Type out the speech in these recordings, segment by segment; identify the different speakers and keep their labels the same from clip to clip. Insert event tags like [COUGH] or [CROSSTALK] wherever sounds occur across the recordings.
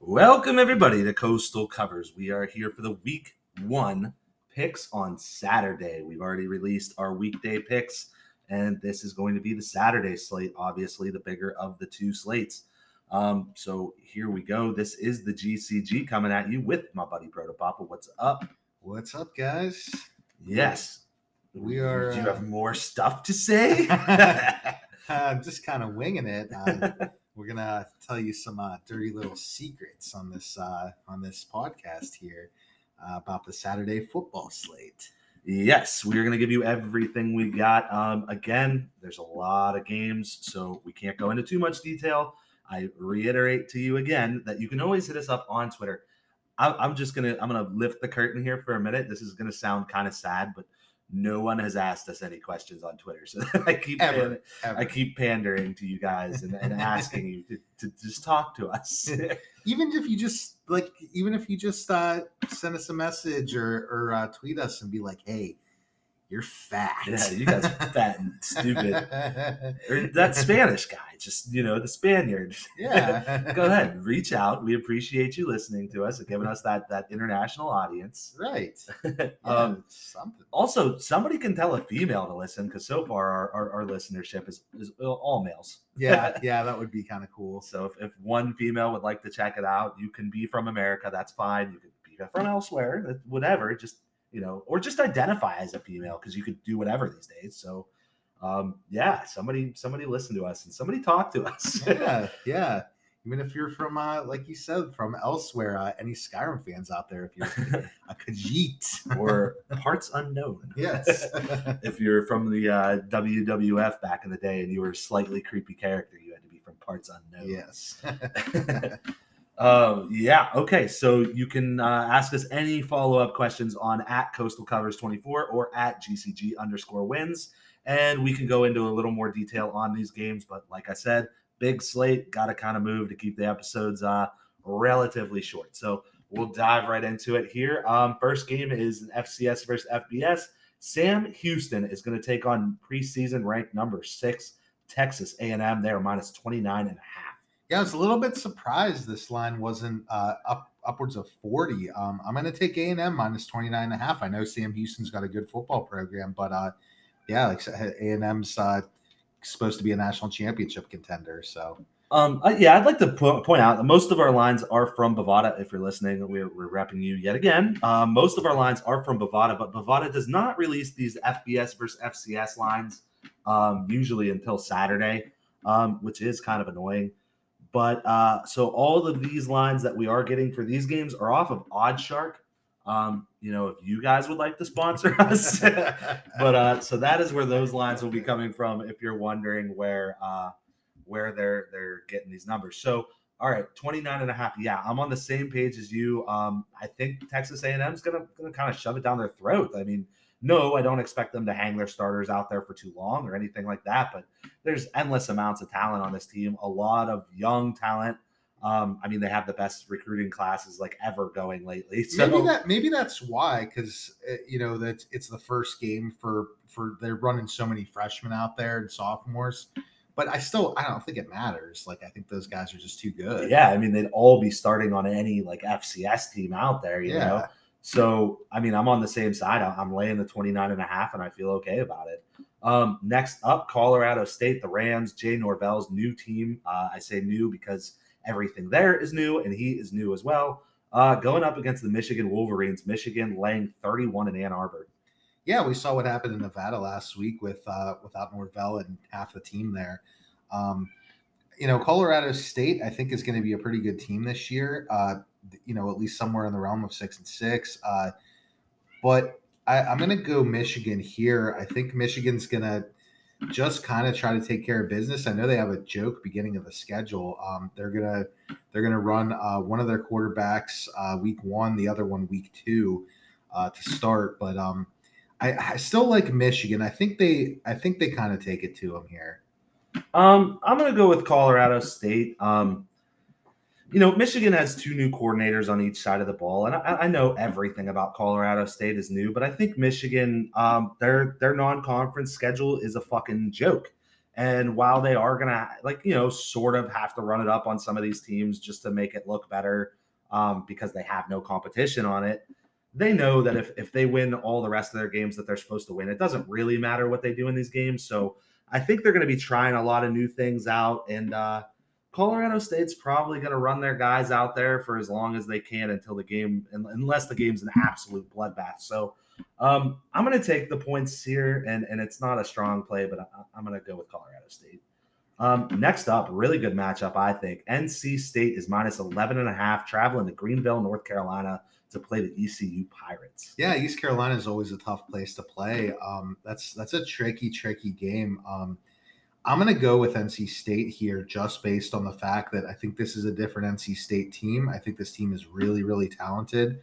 Speaker 1: Welcome, everybody, to Coastal Covers. We are here for the week one picks on Saturday. We've already released our weekday picks, and this is going to be the Saturday slate, obviously, the bigger of the two slates. Um, so here we go. This is the GCG coming at you with my buddy Protopapa. What's up?
Speaker 2: What's up, guys?
Speaker 1: Yes.
Speaker 2: We are,
Speaker 1: Do you
Speaker 2: uh,
Speaker 1: have more stuff to say? [LAUGHS] [LAUGHS]
Speaker 2: I'm just kind of winging it. Um, we're gonna tell you some uh, dirty little secrets on this uh, on this podcast here uh, about the Saturday football slate.
Speaker 1: Yes, we are going to give you everything we got. Um, again, there's a lot of games, so we can't go into too much detail. I reiterate to you again that you can always hit us up on Twitter. I, I'm just gonna I'm gonna lift the curtain here for a minute. This is gonna sound kind of sad, but no one has asked us any questions on Twitter, so [LAUGHS] I keep
Speaker 2: Ever,
Speaker 1: pan-
Speaker 2: ever.
Speaker 1: I keep pandering to you guys and, and asking you to, to just talk to us. [LAUGHS]
Speaker 2: even if you just like, even if you just uh, send us a message or or uh, tweet us and be like, "Hey, you're fat."
Speaker 1: Yeah, you guys are [LAUGHS] fat and stupid. [LAUGHS] or that Spanish guy, just you know, the Spaniard.
Speaker 2: yeah. [LAUGHS]
Speaker 1: Go ahead, reach out. We appreciate you listening to us and giving us that that international audience.
Speaker 2: Right. Yeah,
Speaker 1: um,
Speaker 2: something.
Speaker 1: also, somebody can tell a female to listen because so far our, our, our listenership is, is all males.
Speaker 2: Yeah, yeah, that would be kind of cool.
Speaker 1: So if, if one female would like to check it out, you can be from America. That's fine. You could be from elsewhere. Whatever. Just you know, or just identify as a female because you could do whatever these days. So, um, yeah, somebody somebody listen to us and somebody talk to us. [LAUGHS]
Speaker 2: yeah, yeah. Even if you're from, uh, like you said, from elsewhere, uh, any Skyrim fans out there, if you're [LAUGHS] a Khajiit,
Speaker 1: or [LAUGHS] parts unknown.
Speaker 2: yes,
Speaker 1: If you're from the uh, WWF back in the day and you were a slightly creepy character, you had to be from parts unknown.
Speaker 2: yes,
Speaker 1: Um, yeah. Okay. So you can uh, ask us any follow up questions on at Coastal Covers 24 or at GCG underscore wins. And we can go into a little more detail on these games. But like I said, big slate, got to kind of move to keep the episodes uh, relatively short. So we'll dive right into it here. Um, first game is an FCS versus FBS. Sam Houston is going to take on preseason ranked number six, Texas A&M. They are minus 29 and a half.
Speaker 2: Yeah. I was a little bit surprised this line wasn't uh, up upwards of forty. Um, I'm going to take A and M minus 29 and a half. I know Sam Houston's got a good football program, but uh, yeah, like A and M's uh, supposed to be a national championship contender. So
Speaker 1: Um, yeah, I'd like to po- point out that most of our lines are from Bovada. If you're listening, we're, we're you yet again. Um, most of our lines are from Bovada, but Bovada does not release these FBS versus FCS lines um, usually until Saturday, um, which is kind of annoying. But uh, so all of these lines that we are getting for these games are off of Odd Shark. Um, you know, if you guys would like to sponsor [LAUGHS] us, [LAUGHS] but uh, so that is where those lines will be coming from. If you're wondering where uh, where they're they're getting these numbers. So all right, 29 and a half. Yeah, I'm on the same page as you. Um, I think Texas A&M is gonna gonna kind of shove it down their throat. I mean, no, I don't expect them to hang their starters out there for too long or anything like that. But there's endless amounts of talent on this team. A lot of young talent. Um, I mean, they have the best recruiting classes like ever going lately. So
Speaker 2: maybe that maybe that's why because you know that it's the first game for for they're running so many freshmen out there and sophomores but i still i don't think it matters like i think those guys are just too good
Speaker 1: yeah, I mean, they'd all be starting on any like FCS team out there, you know. So, I mean, I'm on the same side. I'm laying the 29 and a half and I feel okay about it. Um, next up, Colorado State, the Rams, Jay Norvell's new team. Uh, I say new because everything there is new and he is new as well. Uh, going up against the Michigan Wolverines, Michigan laying 31 in Ann Arbor.
Speaker 2: yeah we saw what happened in nevada last week with uh without norvell and half the team there um you know colorado state i think is going to be a pretty good team this year uh you know at least somewhere in the realm of six and six uh but I, i'm going to go michigan here i think michigan's going to just kind of try to take care of business. I know they have a joke beginning of the schedule. Um, they're gonna they're gonna run uh, one of their quarterbacks uh, week one, the other one week two uh, to start. But um, I, I still like Michigan. I think they I think they kind of take it to them here.
Speaker 1: Um, I'm gonna go with Colorado State. Um, you know, Michigan has two new coordinators on each side of the ball, and I, I know everything about Colorado State is new, but I think Michigan, um, their their non-conference schedule is a fucking joke. And while they are gonna like you know sort of have to run it up on some of these teams just to make it look better, um, because they have no competition on it, they know that if if they win all the rest of their games that they're supposed to win, it doesn't really matter what they do in these games. So I think they're going to be trying a lot of new things out and. uh Colorado State's probably going to run their guys out there for as long as they can until the game, unless the game's an absolute bloodbath. So um, I'm going to take the points here, and, and it's not a strong play, but I, am going to go with Colorado State. Um, next up, really good matchup, I think. NC State is minus 11 and a half, traveling to Greenville, North Carolina to play the ECU Pirates.
Speaker 2: Yeah, East Carolina is always a tough place to play. Um, that's that's a tricky, tricky game. Um, I'm going to go with NC State here just based on the fact that I think this is a different NC State team. I think this team is really, really talented.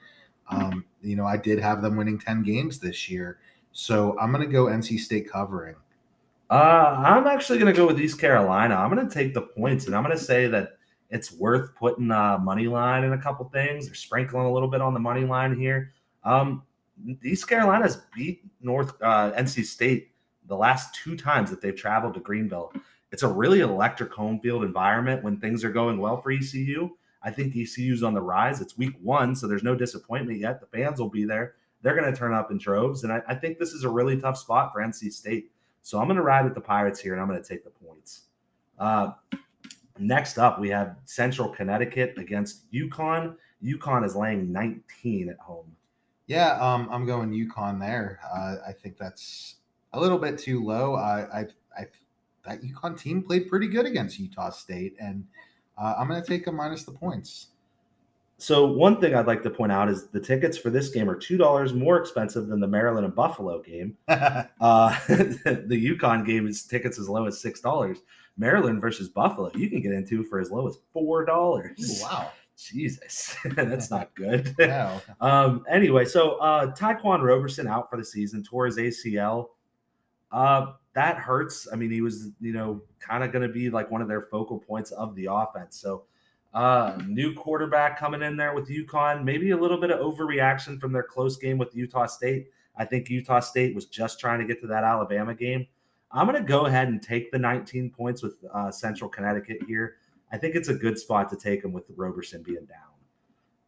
Speaker 2: Um, you know, I did have them winning 10 games this year. So I'm going to go NC State covering.
Speaker 1: Uh, I'm actually going to go with East Carolina. I'm going to take the points and I'm going to say that it's worth putting a money line in a couple things or sprinkling a little bit on the money line here. Um, East Carolina's beat North uh, NC State the last two times that they've traveled to Greenville. It's a really electric home field environment when things are going well for ECU. I think ECU's on the rise. It's week one, so there's no disappointment yet. The fans will be there. They're going to turn up in droves. And I, I think this is a really tough spot for NC State. So I'm going to ride with the Pirates here and I'm going to take the points. Uh, next up, we have Central Connecticut against UConn. UConn is laying 19 at home.
Speaker 2: Yeah, um, I'm going UConn there. Uh, I think that's a little bit too low. I, I, I that UConn team played pretty good against Utah State, and uh, I'm going to take a minus the points.
Speaker 1: So one thing I'd like to point out is the tickets for this game are two dollars more expensive than the Maryland and Buffalo game. [LAUGHS] uh, [LAUGHS] the UConn game is tickets as low as six dollars. Maryland versus Buffalo, you can get into for as low as four dollars.
Speaker 2: Wow.
Speaker 1: Jesus, [LAUGHS] that's not good. No. um, anyway, so uh, Ta'Quan Roberson out for the season, tore his ACL. Uh, that hurts. I mean, he was, you know, kind of going to be like one of their focal points of the offense. So, uh, new quarterback coming in there with UConn, maybe a little bit of overreaction from their close game with Utah State. I think Utah State was just trying to get to that Alabama game. I'm going to go ahead and take the 19 points with uh, Central Connecticut here. I think it's a good spot to take them with Roberson being down.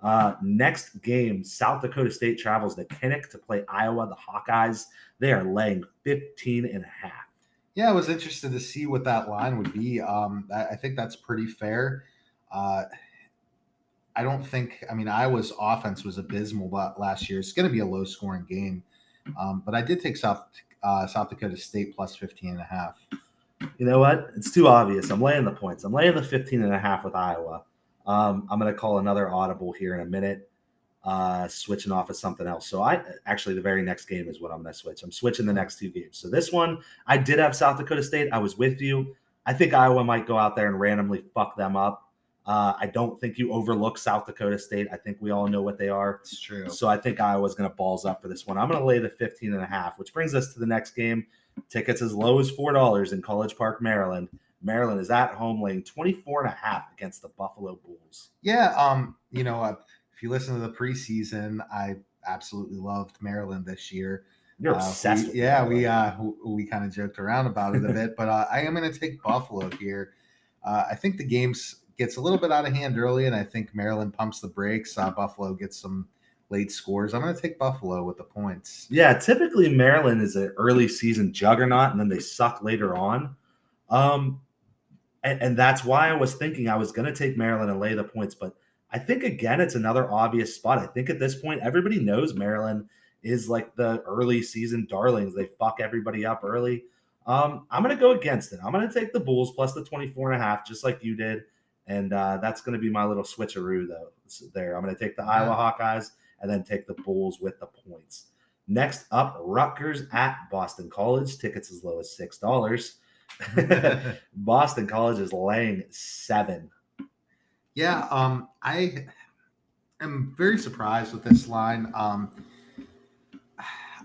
Speaker 1: Uh, next game, South Dakota State travels to Kinnick to play Iowa. The Hawkeyes, they are laying 15 and a half.
Speaker 2: Yeah, I was interested to see what that line would be. Um, I, I think that's pretty fair. Uh, I don't think, I mean, Iowa's offense was abysmal last year. It's going to be a low scoring game. Um, but I did take South uh, South Dakota State plus 15 and a half.
Speaker 1: You know what? It's too obvious. I'm laying the points. I'm laying the 15 and a half with Iowa. Um, I'm going to call another audible here in a minute, uh, switching off of something else. So I actually the very next game is what I'm going to switch. I'm switching the next two games. So this one I did have South Dakota State. I was with you. I think Iowa might go out there and randomly fuck them up. Uh, I don't think you overlook South Dakota State. I think we all know what they are.
Speaker 2: It's true.
Speaker 1: So I think Iowa's going to balls up for this one. I'm going to lay the 15 and a half, which brings us to the next game. Tickets as low as $4 in College Park, Maryland. Maryland is at home laying 24 and a half against the Buffalo Bulls.
Speaker 2: Yeah, um, you know, uh, if you listen to the preseason, I absolutely loved Maryland this year.
Speaker 1: You're uh, obsessed.
Speaker 2: We, yeah, we uh we kind of joked around about it a bit, but uh, I am going to take Buffalo here. Uh, I think the game gets a little bit out of hand early, and I think Maryland pumps the brakes. Uh, Buffalo gets some late scores. I'm going to take Buffalo with the points.
Speaker 1: Yeah, typically Maryland is an early season juggernaut, and then they suck later on. Um, and, and that's why I was thinking I was going to take Maryland and lay the points. But I think, again, it's another obvious spot. I think at this point, everybody knows Maryland is like the early season darlings. They fuck everybody up early. Um, I'm going to go against it. I'm going to take the Bulls plus the 24 and a half, just like you did. And uh, that's going to be my little switcheroo, though. There, I'm going to take the Iowa Hawkeyes and then take the Bulls with the points. Next up, Rutgers at Boston College. Tickets as low as six dollars. [LAUGHS] Boston College is laying seven.
Speaker 2: Yeah, um, I am very surprised with this line. Um,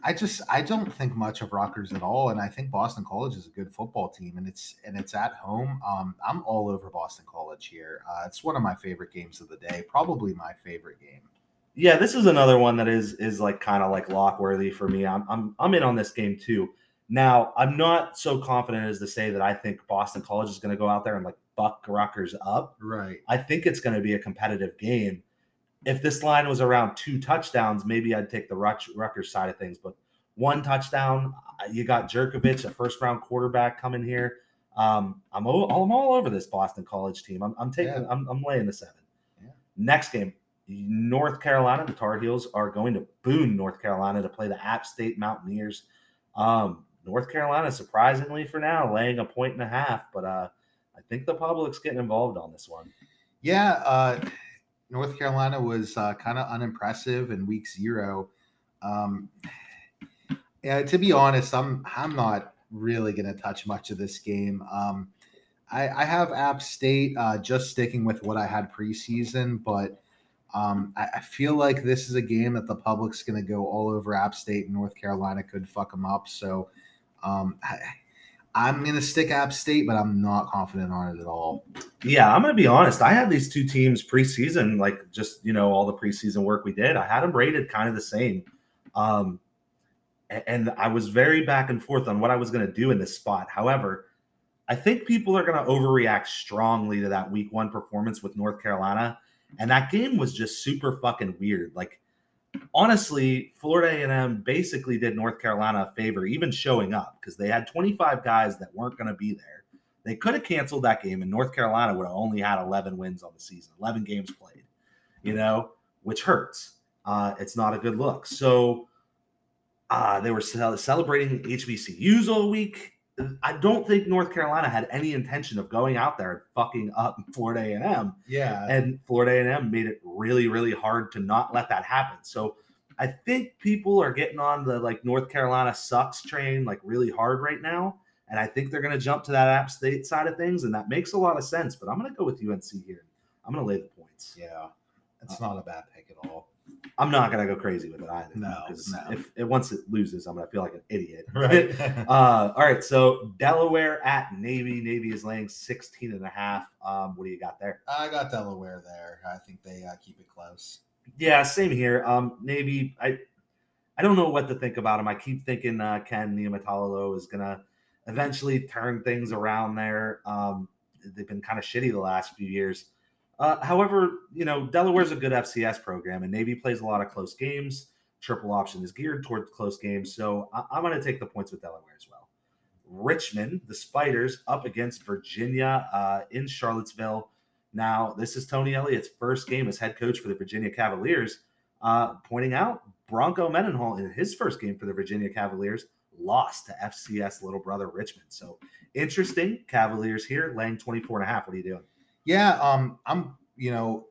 Speaker 2: I just I don't think much of Rutgers at all, and I think Boston College is a good football team, and it's and it's at home. Um, I'm all over Boston College here. Uh, it's one of my favorite games of the day, probably my favorite game.
Speaker 1: Yeah, this is another one that is is like kind of like lock worthy for me. I'm I'm I'm in on this game too. Now, I'm not so confident as to say that I think Boston College is going to go out there and like buck Rutgers up.
Speaker 2: Right.
Speaker 1: I think it's going to be a competitive game. If this line was around two touchdowns, maybe I'd take the Rutgers side of things. But one touchdown, you got Jurkovec, a first round quarterback, coming here. Um, I'm all, I'm all over this Boston College team. I'm, I'm taking, yeah. I'm, I'm laying the seven. Yeah. Next game, North Carolina, the Tar Heels are going to Boone, North Carolina, to play the App State Mountaineers. Um, North Carolina, surprisingly for now, laying a point and a half, but uh, I think the public's getting involved on this one.
Speaker 2: Yeah, uh, North Carolina was uh, kind of unimpressive in week zero. Um, yeah, to be honest, I'm I'm not really going to touch much of this game. Um, I, I have App State uh, just sticking with what I had preseason, but um, I, I, feel like this is a game that the public's going to go all over App State and North Carolina could fuck them up. So um, I, am going to stick App State, but I'm not confident on it at all.
Speaker 1: Yeah, I'm going to be honest. I had these two teams preseason, like just, you know, all the preseason work we did. I had them rated kind of the same. Um, and I was very back and forth on what I was going to do in this spot. However, I think people are going to overreact strongly to that week one performance with North Carolina. And that game was just super fucking weird. Like, honestly, Florida A&M basically did North Carolina a favor, even showing up because they had 25 guys that weren't going to be there. They could have canceled that game, and North Carolina would have only had 11 wins on the season, 11 games played, you know, which hurts. Uh, it's not a good look. So uh, they were celebrating HBCUs all week. I don't think North Carolina had any intention of going out there and fucking up [LAUGHS] Florida A&M.
Speaker 2: Yeah,
Speaker 1: and Florida A&M made it really, really hard to not let that happen. So I think people are getting on the like North Carolina sucks train like really hard right now, and I think they're going to jump to that App State side of things, and that makes a lot of sense. But I'm going to go with UNC here. I'm going to lay the points.
Speaker 2: Yeah, it's uh, not a bad pick at all.
Speaker 1: I'm not gonna go crazy with it either.
Speaker 2: No, because no.
Speaker 1: if it once it loses, I'm gonna feel like an idiot. [LAUGHS] Right. [LAUGHS] uh, all right. So Delaware at Navy. Navy is laying 16 and a half. Um, what do you got there?
Speaker 2: I got Delaware there. I think they uh, keep it close.
Speaker 1: Yeah, same here. Um, Navy. I I don't know what to think about him. I keep thinking uh, Ken Niumatalolo is gonna eventually turn things around there. Um, they've been kind of shitty the last few years. Uh, however, you know, Delaware's a good FCS program, and Navy plays a lot of close games. Triple option is geared towards close games, so I- am going to take the points with Delaware as well. Richmond, the Spiders, up against Virginia uh, in Charlottesville. Now, this is Tony Elliott's first game as head coach for the Virginia Cavaliers. Uh, pointing out Bronco Mendenhall in his first game for the Virginia Cavaliers lost to FCS little brother Richmond. So interesting. Cavaliers here laying 24 and a half. What are you doing?
Speaker 2: Yeah, um, I'm. You know,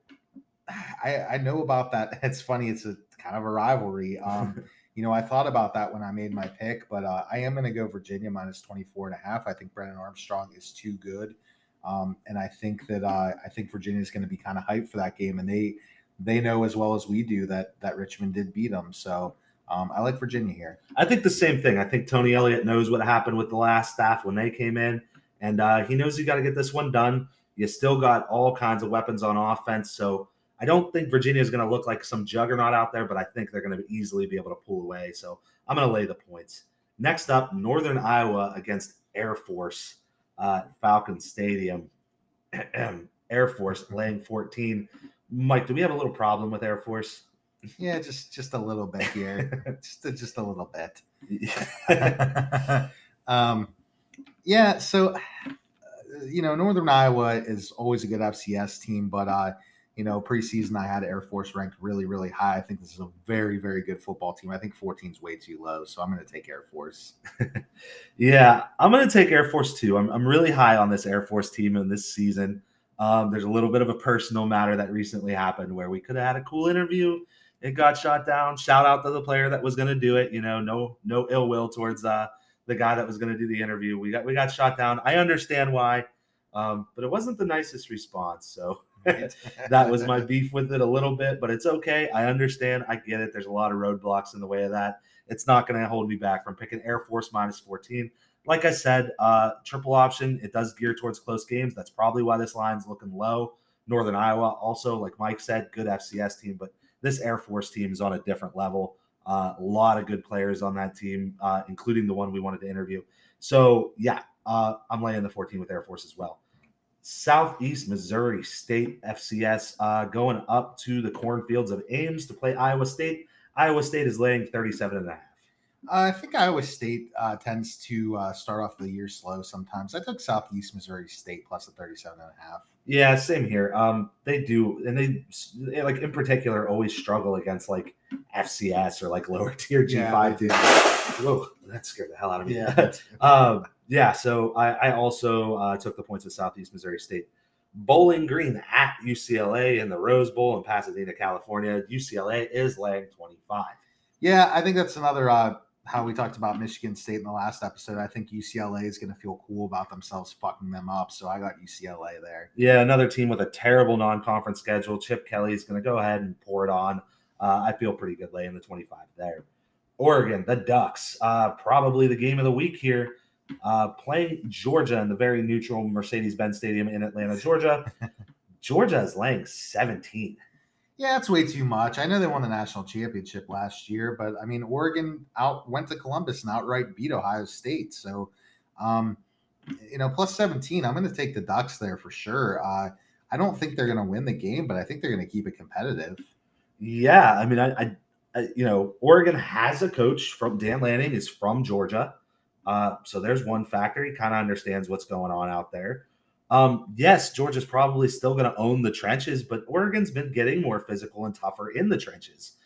Speaker 2: I I know about that. [LAUGHS] It's funny. It's a kind of a rivalry. Um, [LAUGHS] you know, I thought about that when I made my pick, but uh, I am going to go Virginia minus 24 and a half. I think Brennan Armstrong is too good. Um, and I think that uh, I think Virginia is going to be kind of hyped for that game, and they they know as well as we do that that Richmond did beat them. So um, I like Virginia here.
Speaker 1: I think the same thing. I think Tony Elliott knows what happened with the last staff when they came in, and uh, he knows he's got to get this one done. You still got all kinds of weapons on offense. So I don't think Virginia is going to look like some juggernaut out there, but I think they're going to easily be able to pull away. So I'm going to lay the points. Next up, Northern Iowa against Air Force, uh, Falcon Stadium. [CLEARS THROAT] Air Force laying 14. Mike, do we have a little problem with Air Force?
Speaker 2: Yeah, just just a little bit here, [LAUGHS] just a, just a little bit. [LAUGHS] [LAUGHS] um, yeah. So you know, Northern Iowa is always a good FCS team, but uh, you know, preseason I had Air Force ranked really, really high. I think this is a very, very good football team. I think 14 is way too low, so I'm going to take Air Force. [LAUGHS]
Speaker 1: yeah, I'm going to take Air Force too. I'm, I'm really high on this Air Force team in this season. Um, there's a little bit of a personal matter that recently happened where we could have had a cool interview. It got shot down. Shout out to the player that was going to do it. You know, no, no ill will towards uh, the guy that was going to do the interview. We got we got shot down. I understand why, um, but it wasn't the nicest response. So [LAUGHS] that was my beef with it a little bit, but it's okay. I understand. I get it. There's a lot of roadblocks in the way of that. it's not going to hold me back from picking Air Force minus 14. Like I said, uh, triple option, it does gear towards close games. That's probably why this line's looking low. Northern Iowa, also, like Mike said, good FCS team, but this Air Force team is on a different level. Uh, a lot of good players on that team, uh, including the one we wanted to interview. So, yeah, uh, I'm laying the 14 with Air Force as well. Southeast Missouri State FCS uh, going up to the cornfields of Ames to play Iowa State. Iowa State is laying 37 and a half.
Speaker 2: I think Iowa State uh, tends to uh, start off the year slow sometimes. I took Southeast Missouri State plus the 37 and a half.
Speaker 1: Yeah, same here. Um, they do, and they, they like in particular always struggle against like FCS or like lower [LAUGHS] tier G five
Speaker 2: yeah,
Speaker 1: teams. Whoa, that scared the hell out of me.
Speaker 2: Yeah. [LAUGHS]
Speaker 1: um, yeah. So I, I also uh, took the points of Southeast Missouri State. Bowling Green at UCLA in the Rose Bowl in Pasadena, California. UCLA is laying twenty five.
Speaker 2: Yeah, I think that's another uh, how we talked about Michigan State in the last episode. I think UCLA is going to feel cool about themselves fucking them up. So I got UCLA there.
Speaker 1: Yeah, another team with a terrible non-conference schedule. Chip Kelly is going to go ahead and pour it on. Uh, I feel pretty good laying the 25 there. Oregon, the Ducks, uh, probably the game of the week here, uh, playing Georgia in the very neutral Mercedes-Benz Stadium in Atlanta, Georgia. [LAUGHS] Georgia is laying 17.
Speaker 2: Yeah, it's way too much. I know they won the national championship last year, but I mean, Oregon out went to Columbus and outright beat Ohio State. So, um, you know, plus 17, I'm going to take the Ducks there for sure. Uh, I don't think they're going to win the game, but I think they're going to keep it competitive.
Speaker 1: Yeah, I mean, I, I, I, you know, Oregon has a coach from Dan Lanning is from Georgia, uh, so there's one factor. He kind of understands what's going on out there. Um, yes, Georgia's probably still going to own the trenches, but Oregon's been getting more physical and tougher in the trenches.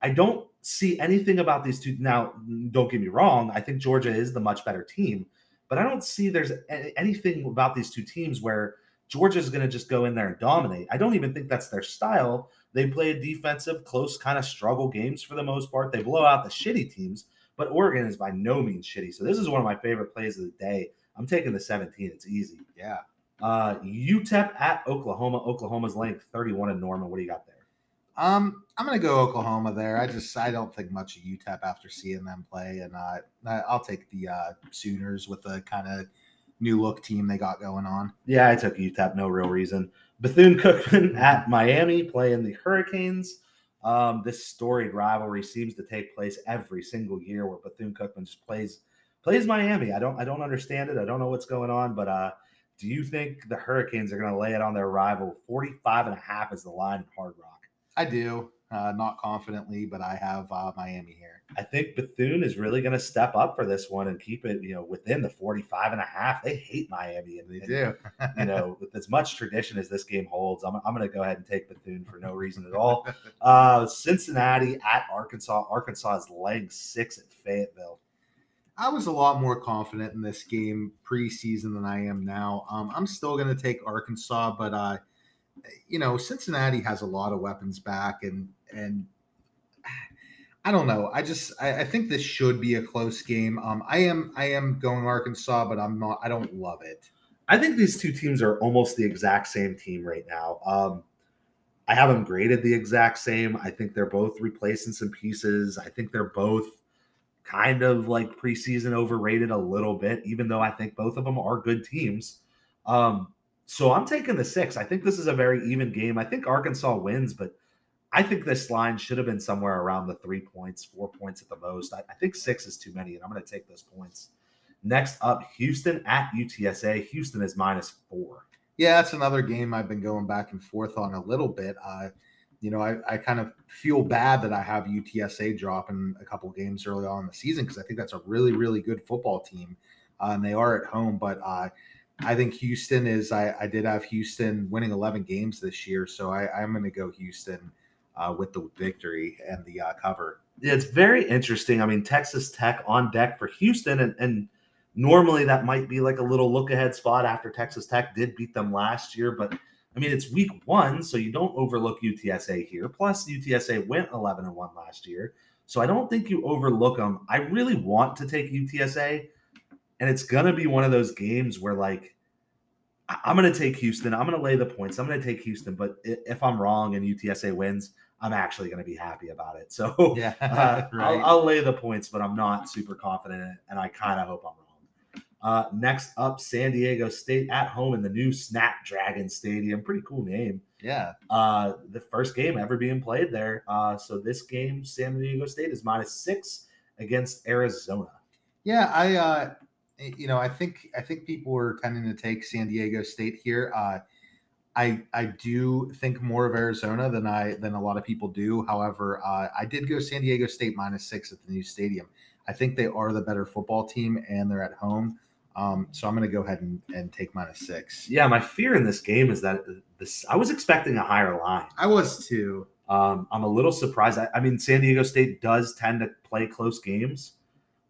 Speaker 1: I don't see anything about these two. Now, don't get me wrong. I think Georgia is the much better team, but I don't see there's anything about these two teams where Georgia's going to just go in there and dominate. I don't even think that's their style. They play a defensive, close kind of struggle games for the most part. They blow out the shitty teams, but Oregon is by no means shitty. So this is one of my favorite plays of the day. I'm taking the 17. It's easy.
Speaker 2: Yeah.
Speaker 1: Uh, UTEP at Oklahoma. Oklahoma's laying 31 in Norman. What do you got there?
Speaker 2: Um, I'm going to go Oklahoma there. I just I don't think much of UTEP after seeing them play, and uh, I'll take the uh, Sooners with the kind of new look team they got going on.
Speaker 1: Yeah, I took UTEP. No real reason. Bethune Cookman [LAUGHS] at Miami playing the Hurricanes. Um, this storied rivalry seems to take place every single year where Bethune Cookman just plays plays Miami. I don't I don't understand it. I don't know what's going on, but uh, do you think the Hurricanes are going to lay it on their rival? 45 and a half is the line in Hard Rock.
Speaker 2: I do. Uh, not confidently, but I have uh, Miami here.
Speaker 1: I think Bethune is really going to step up for this one and keep it, you know, within the 45 and a half. They hate Miami. And
Speaker 2: they and, do.
Speaker 1: you [LAUGHS] know, with as much tradition as this game holds, I'm, I'm going to go ahead and take Bethune for no reason at all. Uh, Cincinnati at Arkansas. Arkansas is laying six at Fayetteville.
Speaker 2: I was a lot more confident in this game preseason than I am now. Um, I'm still going to take Arkansas, but uh, you know, Cincinnati has a lot of weapons back, and and I don't know. I just I, I think this should be a close game. Um, I am I am going Arkansas, but I'm not. I don't love it.
Speaker 1: I think these two teams are almost the exact same team right now. Um, I have them graded the exact same. I think they're both replacing some pieces. I think they're both kind of like preseason overrated a little bit, even though I think both of them are good teams. Um, so I'm taking the six. I think this is a very even game. I think Arkansas wins, but I think this line should have been somewhere around the three points, four points at the most. I, I think six is too many, and I'm going to take those points. Next up, Houston at UTSA. Houston is minus four.
Speaker 2: Yeah, that's another game I've been going back and forth on a little bit. Uh, you know, I, I kind of feel bad that I have UTSA dropping a couple games early on in the season because I think that's a really, really good football team. Uh, and they are at home. But uh, I think Houston is, I, I did have Houston winning 11 games this year. So I, I'm going to go Houston uh, with the victory and the uh, cover.
Speaker 1: Yeah, it's very interesting. I mean, Texas Tech on deck for Houston. And, and normally that might be like a little look ahead spot after Texas Tech did beat them last year. But I mean, it's week one, so you don't overlook UTSA here. Plus, UTSA went 11 and 1 last year. So I don't think you overlook them. I really want to take UTSA, and it's going to be one of those games where, like, I'm going to take Houston. I'm going to lay the points. I'm going to take Houston. But if I'm wrong and UTSA wins, I'm actually going to be happy about it. [LAUGHS] So
Speaker 2: Yeah,
Speaker 1: uh, [LAUGHS]
Speaker 2: right.
Speaker 1: I'll, I'll lay the points, but I'm not super confident and I kind of hope I'm wrong. Uh, next up, San Diego State at home in the new Snapdragon Stadium. Pretty cool name.
Speaker 2: yeah,
Speaker 1: Uh, the first game ever being played there. Uh, so this game, San Diego State is minus six against Arizona.
Speaker 2: yeah. I, uh, you know, I think I think people were tending to take San Diego State here. Uh, I I do think more of Arizona than I than a lot of people do. However, uh, I did go San Diego State minus six at the new stadium. I think they are the better football team, and they're at home. Um, so I'm going to go ahead and, and take minus six.
Speaker 1: Yeah, my fear in this game is that this. I was expecting a higher line.
Speaker 2: I was too.
Speaker 1: Um, I'm a little surprised. I, I mean, San Diego State does tend to play close games.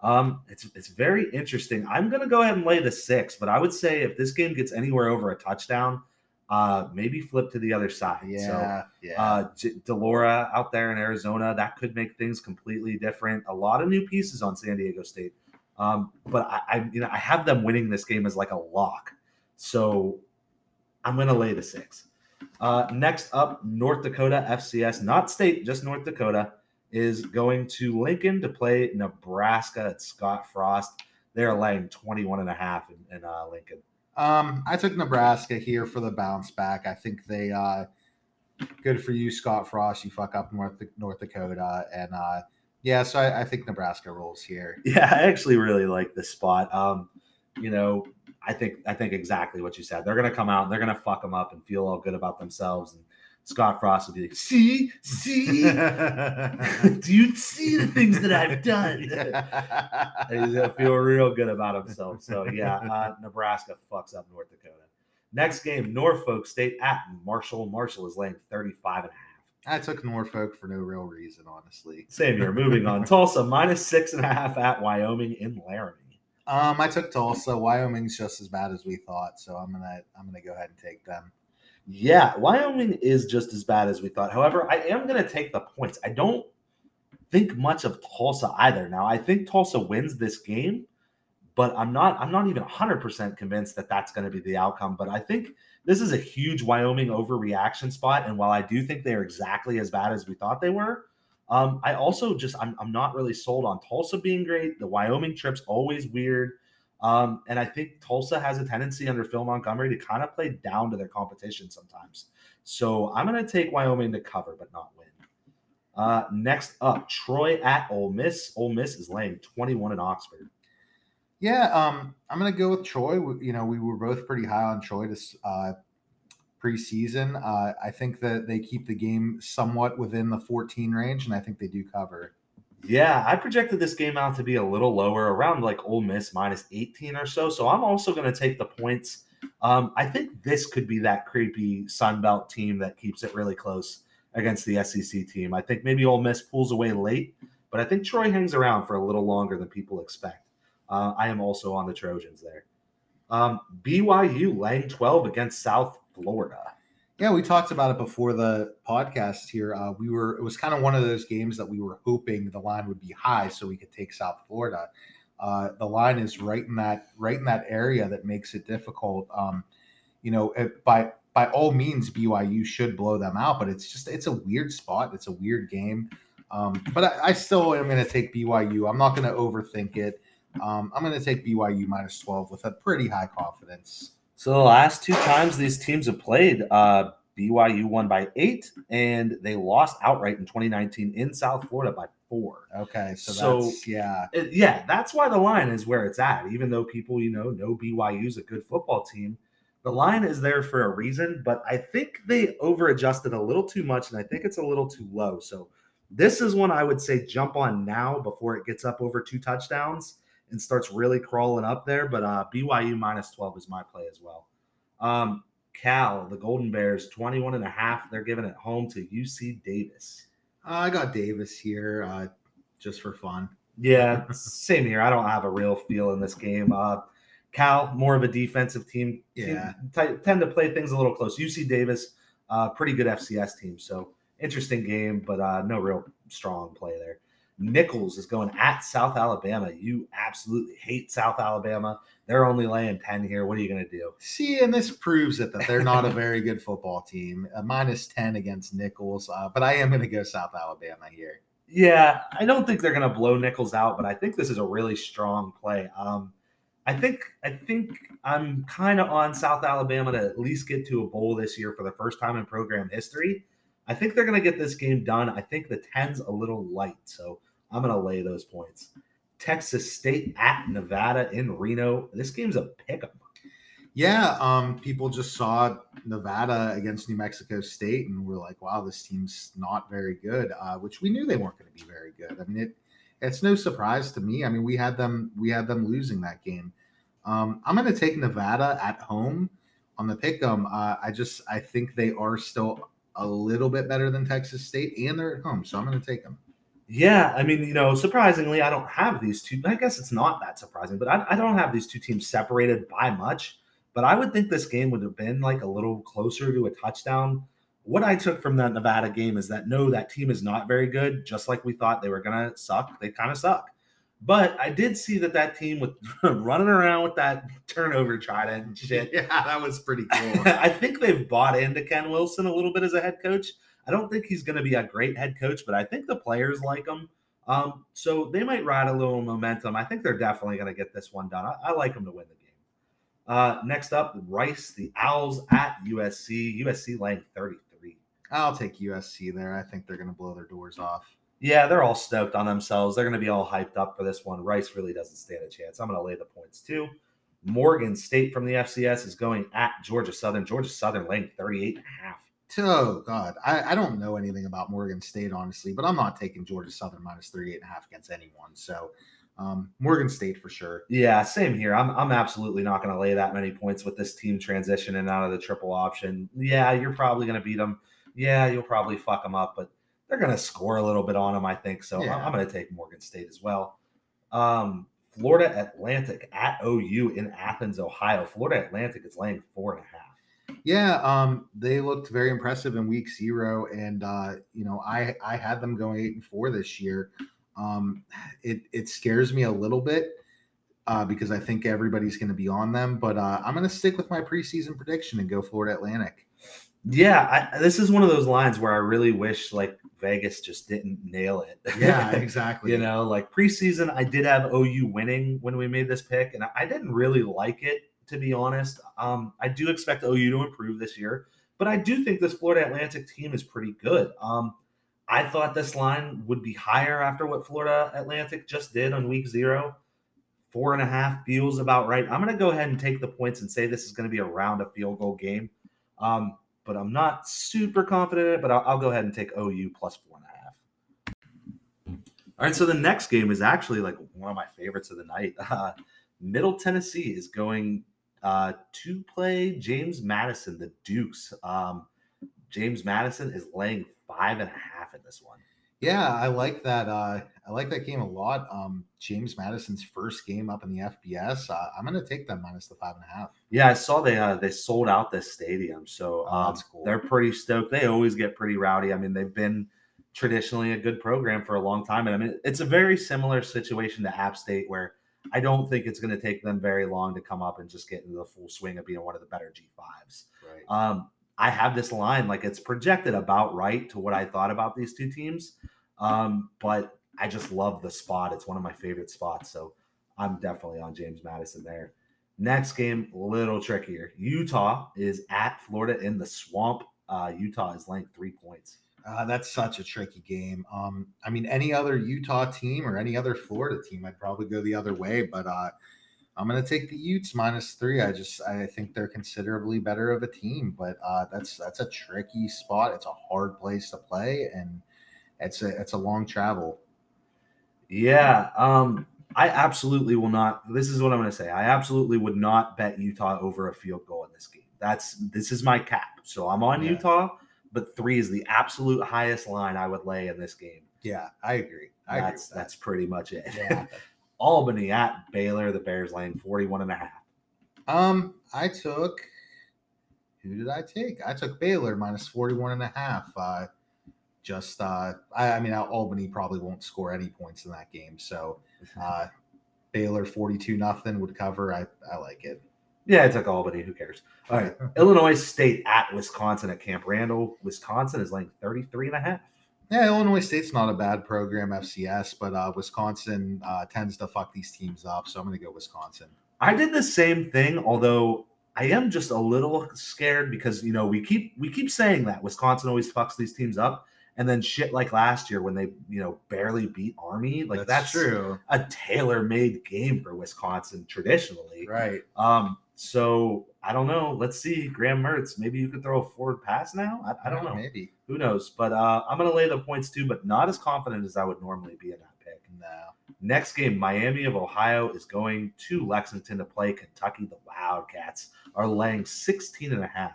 Speaker 1: Um, it's it's very interesting. I'm gonna go ahead and lay the six, but I would say if this game gets anywhere over a touchdown, uh, maybe flip to the other side.
Speaker 2: Yeah,
Speaker 1: So,
Speaker 2: yeah.
Speaker 1: uh, J- de Laura out there in Arizona, that could make things completely different. A lot of new pieces on San Diego State, um, but I, I, you know, I have them winning this game as like a lock. So I'm gonna lay the six. Uh, next up, North Dakota FCS, not state, just North Dakota, is going to Lincoln to play Nebraska at Scott Frost. They're laying 21 and a half in, in uh, Lincoln.
Speaker 2: Um, I took Nebraska here for the bounce back. I think they uh good for you, Scott Frost. You fuck up North North Dakota. And uh yeah, so I, I think Nebraska rolls here. [LAUGHS]
Speaker 1: Yeah, I actually really like this spot. Um, you know, I think I think exactly what you said. They're gonna come out and they're gonna fuck them up and feel all good about themselves. And Scott Frost will be like, "See, see, [LAUGHS] do you see the things that I've done?" [LAUGHS] and he's gonna feel real good about himself. So yeah, uh, Nebraska fucks up North Dakota. Next game, Norfolk State at Marshall. Marshall is laying 35 and a half.
Speaker 2: I took Norfolk for no real reason, honestly.
Speaker 1: Same here. Moving on. [LAUGHS] Tulsa minus six and a half at Wyoming in Laramie.
Speaker 2: Um, I took Tulsa. Wyoming's just as bad as we thought, so I'm gonna I'm gonna go ahead and take them.
Speaker 1: Yeah, Wyoming is just as bad as we thought. However, I am going to take the points. I don't think much of Tulsa either. Now, I think Tulsa wins this game, but I'm not I'm not even 100% convinced that that's going to be the outcome, but I think this is a huge Wyoming overreaction spot and while I do think they're exactly as bad as we thought they were, um, I also just I'm, I'm not really sold on Tulsa being great. The Wyoming trip's always weird. Um, and I think Tulsa has a tendency under Phil Montgomery to kind of play down to their competition sometimes. So I'm going to take Wyoming to cover, but not win. Uh, next up, Troy at Ole Miss. Ole Miss is laying 21 in Oxford.
Speaker 2: Yeah, um, I'm gonna go with Troy. We- You know, we were both pretty high on Troy this uh, preseason. Uh, I think that they keep the game somewhat within the 14 range, and I think they do cover.
Speaker 1: Yeah, I projected this game out to be a little lower, around like Ole Miss minus 18 or so. So I'm also going to take the points. Um, I think this could be that creepy Sun Belt team that keeps it really close against the SEC team. I think maybe Ole Miss pulls away late, but I think Troy hangs around for a little longer than people expect. Uh, I am also on the Trojans there. Um, BYU laying 12 against South Florida.
Speaker 2: Yeah, we talked about it before the podcast here. Uh, we were it was kind of one of those games that we were hoping the line would be high so we could take South Florida. Uh, the line is right in that right in that area that makes it difficult. Um, you know, it, by by all means, BYU should blow them out, but it's just it's a weird spot. It's a weird game. Um, but I, I still am going to take BYU. I'm not going to overthink it. Um, I'm going to take BYU minus 12 with a pretty high confidence.
Speaker 1: So the last two times these teams have played, uh, BYU won by eight, and they lost outright in 2019 in South Florida by four.
Speaker 2: Okay, so,
Speaker 1: So-
Speaker 2: that's yeah.
Speaker 1: It- yeah, that's why the line is where it's at. Even though people, you know, know BYU is a good football team, the line is there for a reason. But I think they over adjusted a little too much, and I think it's a little too low. So this is one I would say jump on now before it gets up over two touchdowns and starts really crawling up there. But uh, BYU minus 12 is my play as well. Um, Cal, the Golden Bears, 21 and a half. They're giving it home to UC Davis.
Speaker 2: Uh, I got Davis here uh, just for fun.
Speaker 1: Yeah, same here. I don't have a real feel in this game. Uh, Cal, more of a defensive team.
Speaker 2: Yeah.
Speaker 1: T- tend to play things a little close. UC Davis, uh, pretty good FCS team. So interesting game, but uh, no real strong play there. Nicholls is going at South Alabama. You absolutely hate South Alabama. They're only laying 10 here. What are you going to do?
Speaker 2: See, and this proves it that they're not a very good football team. A minus 10 against Nicholls, uh, but I am going to go South Alabama here.
Speaker 1: Yeah, I don't think they're going to blow Nicholls out, but I think this is a really strong play. Um, I think I think I'm kind of on South Alabama to at least get to a bowl this year for the first time in program history. I think they're going to get this game done. I think the 10's a little light, so I'm going to lay those points. Texas State at Nevada in Reno. This game's a pick 'em.
Speaker 2: Yeah, um, people just saw Nevada against New Mexico State and were like, "Wow, this team's not very good," uh, which we knew they weren't going to be very good. I mean, it it's no surprise to me. I mean, we had them we had them losing that game. Um, I'm going to take Nevada at home on the pick 'em. Uh, I just I think they are still a little bit better than Texas State, and they're at home, so I'm going to take them.
Speaker 1: Yeah, I mean, you know, surprisingly, I don't have these two. I guess it's not that surprising, but I, I don't have these two teams separated by much. But I would think this game would have been like a little closer to a touchdown. What I took from that Nevada game is that no, that team is not very good. Just like we thought they were gonna suck, they kind of suck. But I did see that that team with [LAUGHS] running around with that turnover trident and shit. [LAUGHS]
Speaker 2: Yeah, that was pretty cool. [LAUGHS]
Speaker 1: I think they've bought into Ken Wilson a little bit as a head coach. I don't think he's going to be a great head coach, but I think the players like him. Um, so they might ride a little momentum. I think they're definitely going to get this one done. I, I like them to win the game. Uh, next up, Rice, the Owls at USC. USC laying 33.
Speaker 2: I'll take USC there. I think they're going to blow their doors off.
Speaker 1: Yeah, they're all stoked on themselves. They're going to be all hyped up for this one. Rice really doesn't stand a chance. I'm going to lay the points too. Morgan State from the FCS is going at Georgia Southern. Georgia Southern laying 38 and a half.
Speaker 2: Oh God, I, I don't know anything about Morgan State honestly, but I'm not taking Georgia Southern minus 38 and a half against anyone. So um, Morgan State for sure.
Speaker 1: Yeah, same here. I'm I'm absolutely not going to lay that many points with this team transitioning out of the triple option. Yeah, you're probably going to beat them. Yeah, you'll probably fuck them up, but they're going to score a little bit on them, I think. So
Speaker 2: Yeah.
Speaker 1: I'm, I'm going to take Morgan State as well. Um, Florida Atlantic at OU in Athens, Ohio. Florida Atlantic is laying four and a half.
Speaker 2: Yeah, um, they looked very impressive in week zero, and uh, you know, I I had them going eight and four this year. Um, it it scares me a little bit uh, because I think everybody's going to be on them, but uh, I'm going to stick with my preseason prediction and go Florida Atlantic.
Speaker 1: Yeah, I, this is one of those lines where I really wish like Vegas just didn't nail it.
Speaker 2: Yeah, [LAUGHS] exactly.
Speaker 1: you know, like preseason, I did have OU winning when we made this pick, and I- I didn't really like it to be honest. Um, I do expect OU to improve this year, but I do think this Florida Atlantic team is pretty good. Um, I thought this line would be higher after what Florida Atlantic just did on week zero. Four and a half feels about right. I'm going to go ahead and take the points and say this is going to be around a field goal game. Um, but I'm not super confident in it, but I'll, I'll go ahead and take OU plus four and a half. All right, so the next game is actually like one of my favorites of the night. [LAUGHS] Uh, Middle Tennessee is going uh, to play James Madison, the Dukes. Um, James Madison is laying five and a half in this one.
Speaker 2: Yeah, I like that. Uh, I like that game a lot. Um, James Madison's first game up in the FBS. Uh, I'm going to take them minus the five and a half.
Speaker 1: Yeah, I saw they uh, they sold out this stadium, so
Speaker 2: Oh,
Speaker 1: um,
Speaker 2: that's cool.
Speaker 1: they're pretty stoked. They always get pretty rowdy. I mean, they've been traditionally a good program for a long time, and I mean, it's a very similar situation to App State, where I don't think it's going to take them very long to come up and just get into the full swing of being one of the better G5s.
Speaker 2: Right.
Speaker 1: Um, I have this line like it's projected about right to what I thought about these two teams, um, but I just love the spot. It's one of my favorite spots, so I'm definitely on James Madison there. Next game, a little trickier. Utah is at Florida in the swamp. Uh, Utah is laying three points.
Speaker 2: Uh, that's such a tricky game. Um, I mean, any other Utah team or any other Florida team, I'd probably go the other way. But uh, I'm going to take the Utes minus three. I just I think they're considerably better of a team. But uh, that's that's a tricky spot. It's a hard place to play, and it's a it's a long travel.
Speaker 1: Yeah, um, I absolutely will not. This is what I'm going to say. I absolutely would not bet Utah over a field goal in this game. That's this is my cap. So I'm on
Speaker 2: Yeah.
Speaker 1: Utah, but three is the absolute highest line I would lay in this game.
Speaker 2: Yeah, I agree. I
Speaker 1: that's
Speaker 2: with that.
Speaker 1: that's pretty much it.
Speaker 2: Yeah. [LAUGHS]
Speaker 1: Albany at Baylor, the Bears laying 41 and a half.
Speaker 2: Um, I took who did I take? I took Baylor minus 41 and a half. Uh, just uh, I, I mean Albany probably won't score any points in that game. So [LAUGHS] uh, Baylor forty two nothing would cover. I I like it.
Speaker 1: Yeah, it's like Albany. Who cares? All right. Illinois State at Wisconsin at Camp Randall. Wisconsin is laying 33 and a half.
Speaker 2: Yeah, Illinois State's not a bad program, FCS, but uh, Wisconsin uh, tends to fuck these teams up. So I'm going to go Wisconsin.
Speaker 1: I did the same thing, although I am just a little scared because you know we keep we keep saying that Wisconsin always fucks these teams up, and then shit like last year when they you know barely beat Army, like that's,
Speaker 2: true,
Speaker 1: a tailor made game for Wisconsin traditionally.
Speaker 2: right?
Speaker 1: Um, so I don't know. Let's see, Graham Mertz. Maybe you could throw a forward pass now. I, I don't
Speaker 2: Yeah,
Speaker 1: know.
Speaker 2: Maybe
Speaker 1: Who knows? But uh, I'm gonna lay the points too, but not as confident as I would normally be in that pick.
Speaker 2: no.
Speaker 1: Next game, Miami of Ohio is going to Lexington to play Kentucky. The Wildcats are laying 16 and a half.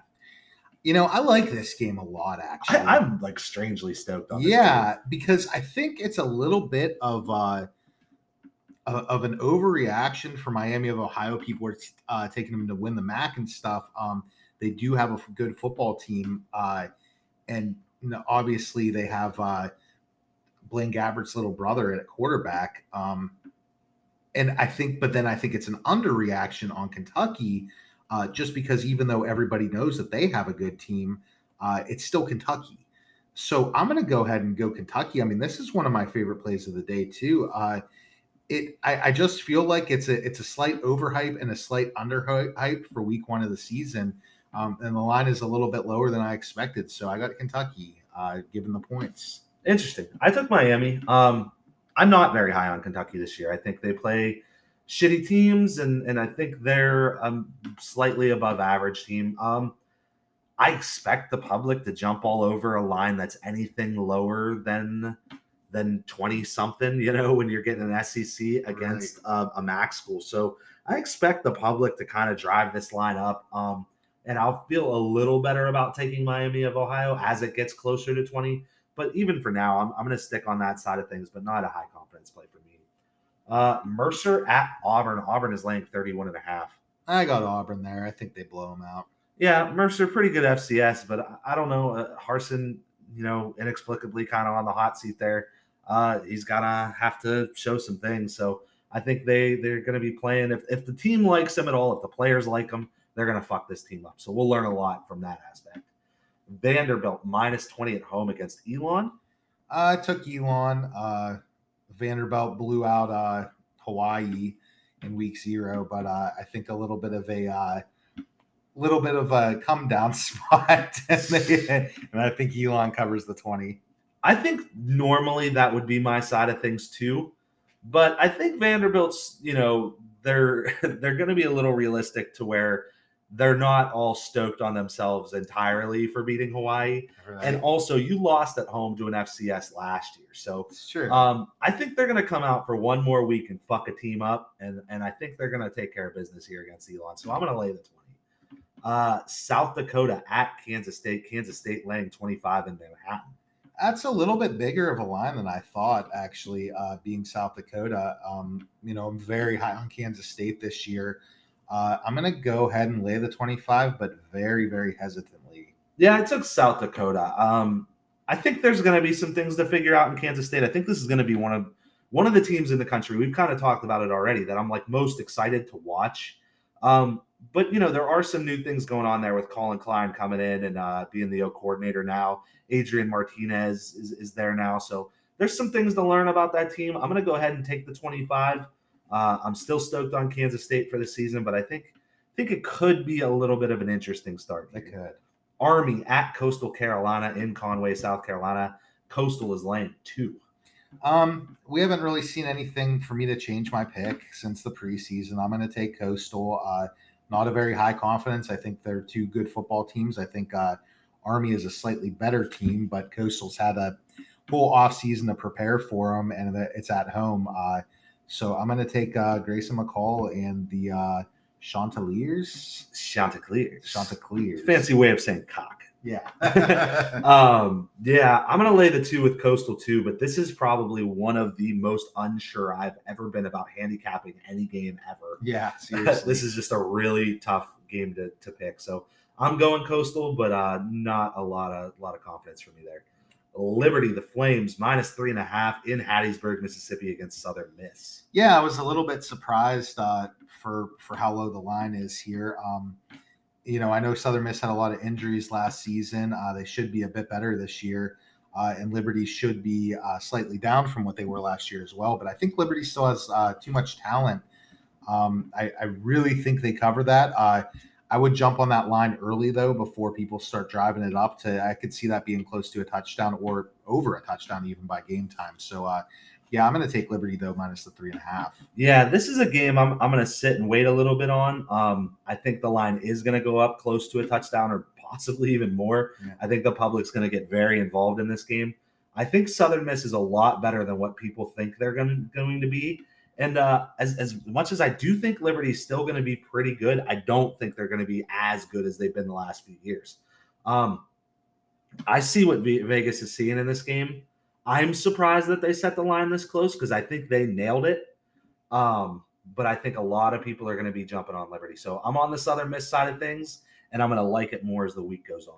Speaker 2: You know, I like this game a lot. Actually,
Speaker 1: I, I'm like strangely stoked on this.
Speaker 2: yeah, because I think it's a little bit of uh of an overreaction for Miami of Ohio. People are uh, taking them to win the MAC and stuff. Um, they do have a good football team, uh, and obviously they have uh, Blaine Gabbert's little brother at quarterback. Um, and I think, but then I think it's an underreaction on Kentucky, uh, just because even though everybody knows that they have a good team, uh, it's still Kentucky. So I'm going to go ahead and go Kentucky. I mean, this is one of my favorite plays of the day too. Uh, it, I, I just feel like it's a it's a slight overhype and a slight underhype for week one of the season, um, and the line is a little bit lower than I expected. So I got Kentucky, uh, given the points.
Speaker 1: Interesting. I took Miami. Um, I'm not very high on Kentucky this year. I think they play shitty teams, and and I think they're a slightly above average team. Um, I expect the public to jump all over a line that's anything lower than than 20 something, you know, when you're getting an SEC against uh, a MAC school. So I expect the public to kind of drive this line up. Um, and I'll feel a little better about taking Miami of Ohio as it gets closer to 20. But even for now, I'm, I'm going to stick on that side of things, but not a high confidence play for me. Uh, Mercer at Auburn. Auburn is laying 31 and a half.
Speaker 2: I got Auburn there. I think they blow them out.
Speaker 1: Yeah, Mercer, pretty good FCS, but I- I don't know. Uh, Harsin, you know, inexplicably kind of on the hot seat there. Uh, he's gonna have to show some things. So I think they they're gonna be playing. If if the team likes him at all, if the players like him, they're gonna fuck this team up. So we'll learn a lot from that aspect. Vanderbilt minus 20 at home against Elon.
Speaker 2: I took Elon. Uh, Vanderbilt blew out uh, Hawaii in week zero, but uh, I think a little bit of a uh, little bit of a come down [LAUGHS] spot, and, and I think Elon covers the twenty.
Speaker 1: I think normally that would be my side of things too, but I think Vanderbilt's, you know, they're [LAUGHS] they're going to be a little realistic to where they're not all stoked on themselves entirely for beating Hawaii. And also, you lost at home to an FCS last year, so um, I think they're going to come out for one more week and fuck a team up, and and I think they're going to take care of business here against Elon. So I'm going to lay the twenty. Uh, South Dakota at Kansas State. Kansas State laying twenty five in Manhattan.
Speaker 2: That's a little bit bigger of a line than I thought, actually, uh, being South Dakota. Um, you know, I'm very high on Kansas State this year. Uh, I'm going to go ahead and lay the 25, but very, very hesitantly.
Speaker 1: Yeah, I took South Dakota. Um, I think there's going to be some things to figure out in Kansas State. I think this is going to be one of one of the teams in the country. We've kind of talked about it already that I'm like most excited to watch. Um, but you know, there are some new things going on there with Collin Klein coming in and uh, being the O coordinator now. Adrian Martinez is, is there now, so there's some things to learn about that team. I'm going to go ahead and take the 25. Uh, I'm still stoked on Kansas State for the season, but I think think it could be a little bit of an interesting start. Here.
Speaker 2: could.
Speaker 1: Army at Coastal Carolina in Conway, South Carolina. Coastal is laying two.
Speaker 2: Um, we haven't really seen anything for me to change my pick since the preseason. I'm going to take Coastal. Uh, not a very high confidence. I think they're two good football teams. I think uh, Army is a slightly better team, but Coastal's had a full offseason to prepare for them, and it's at home. Uh, so I'm going to take uh, Grayson McCall and the uh, Chanticleers.
Speaker 1: Chanticleer.
Speaker 2: Chanticleers.
Speaker 1: Fancy way of saying cock.
Speaker 2: Yeah. [LAUGHS]
Speaker 1: Um, yeah, I'm gonna lay the two with Coastal too, but this is probably one of the most unsure I've ever been about handicapping any game ever.
Speaker 2: yeah. [LAUGHS] Seriously.
Speaker 1: this is just a really tough game to, to pick. So I'm going Coastal, but uh, not a lot of a lot of confidence for me there. Liberty, the Flames, minus three and a half in Hattiesburg, Mississippi against Southern Miss.
Speaker 2: Yeah, I was a little bit surprised uh, for for how low the line is here. Um, you know, I know Southern Miss had a lot of injuries last season. Uh, they should be a bit better this year, uh, and Liberty should be uh, slightly down from what they were last year as well. But I think Liberty still has uh, too much talent. Um, I, I, really think they cover that. Uh, I would jump on that line early though before people start driving it up to I could see that being close to a touchdown or over a touchdown even by game time. So uh yeah, I'm gonna take Liberty though minus the three and a half.
Speaker 1: Yeah, this is a game I'm I'm gonna sit and wait a little bit on. Um I think the line is gonna go up close to a touchdown or possibly [LAUGHS] even more. Yeah. I think the public's gonna get very involved in this game. I think Southern Miss is a lot better than what people think they're going, going to be. And uh, as, as much as I do think Liberty is still going to be pretty good, I don't think they're going to be as good as they've been the last few years. Um, I see what Vegas is seeing in this game. I'm surprised that they set the line this close because I think they nailed it. Um, but I think a lot of people are going to be jumping on Liberty. So I'm on the Southern Miss side of things, and I'm going to like it more as the week goes on.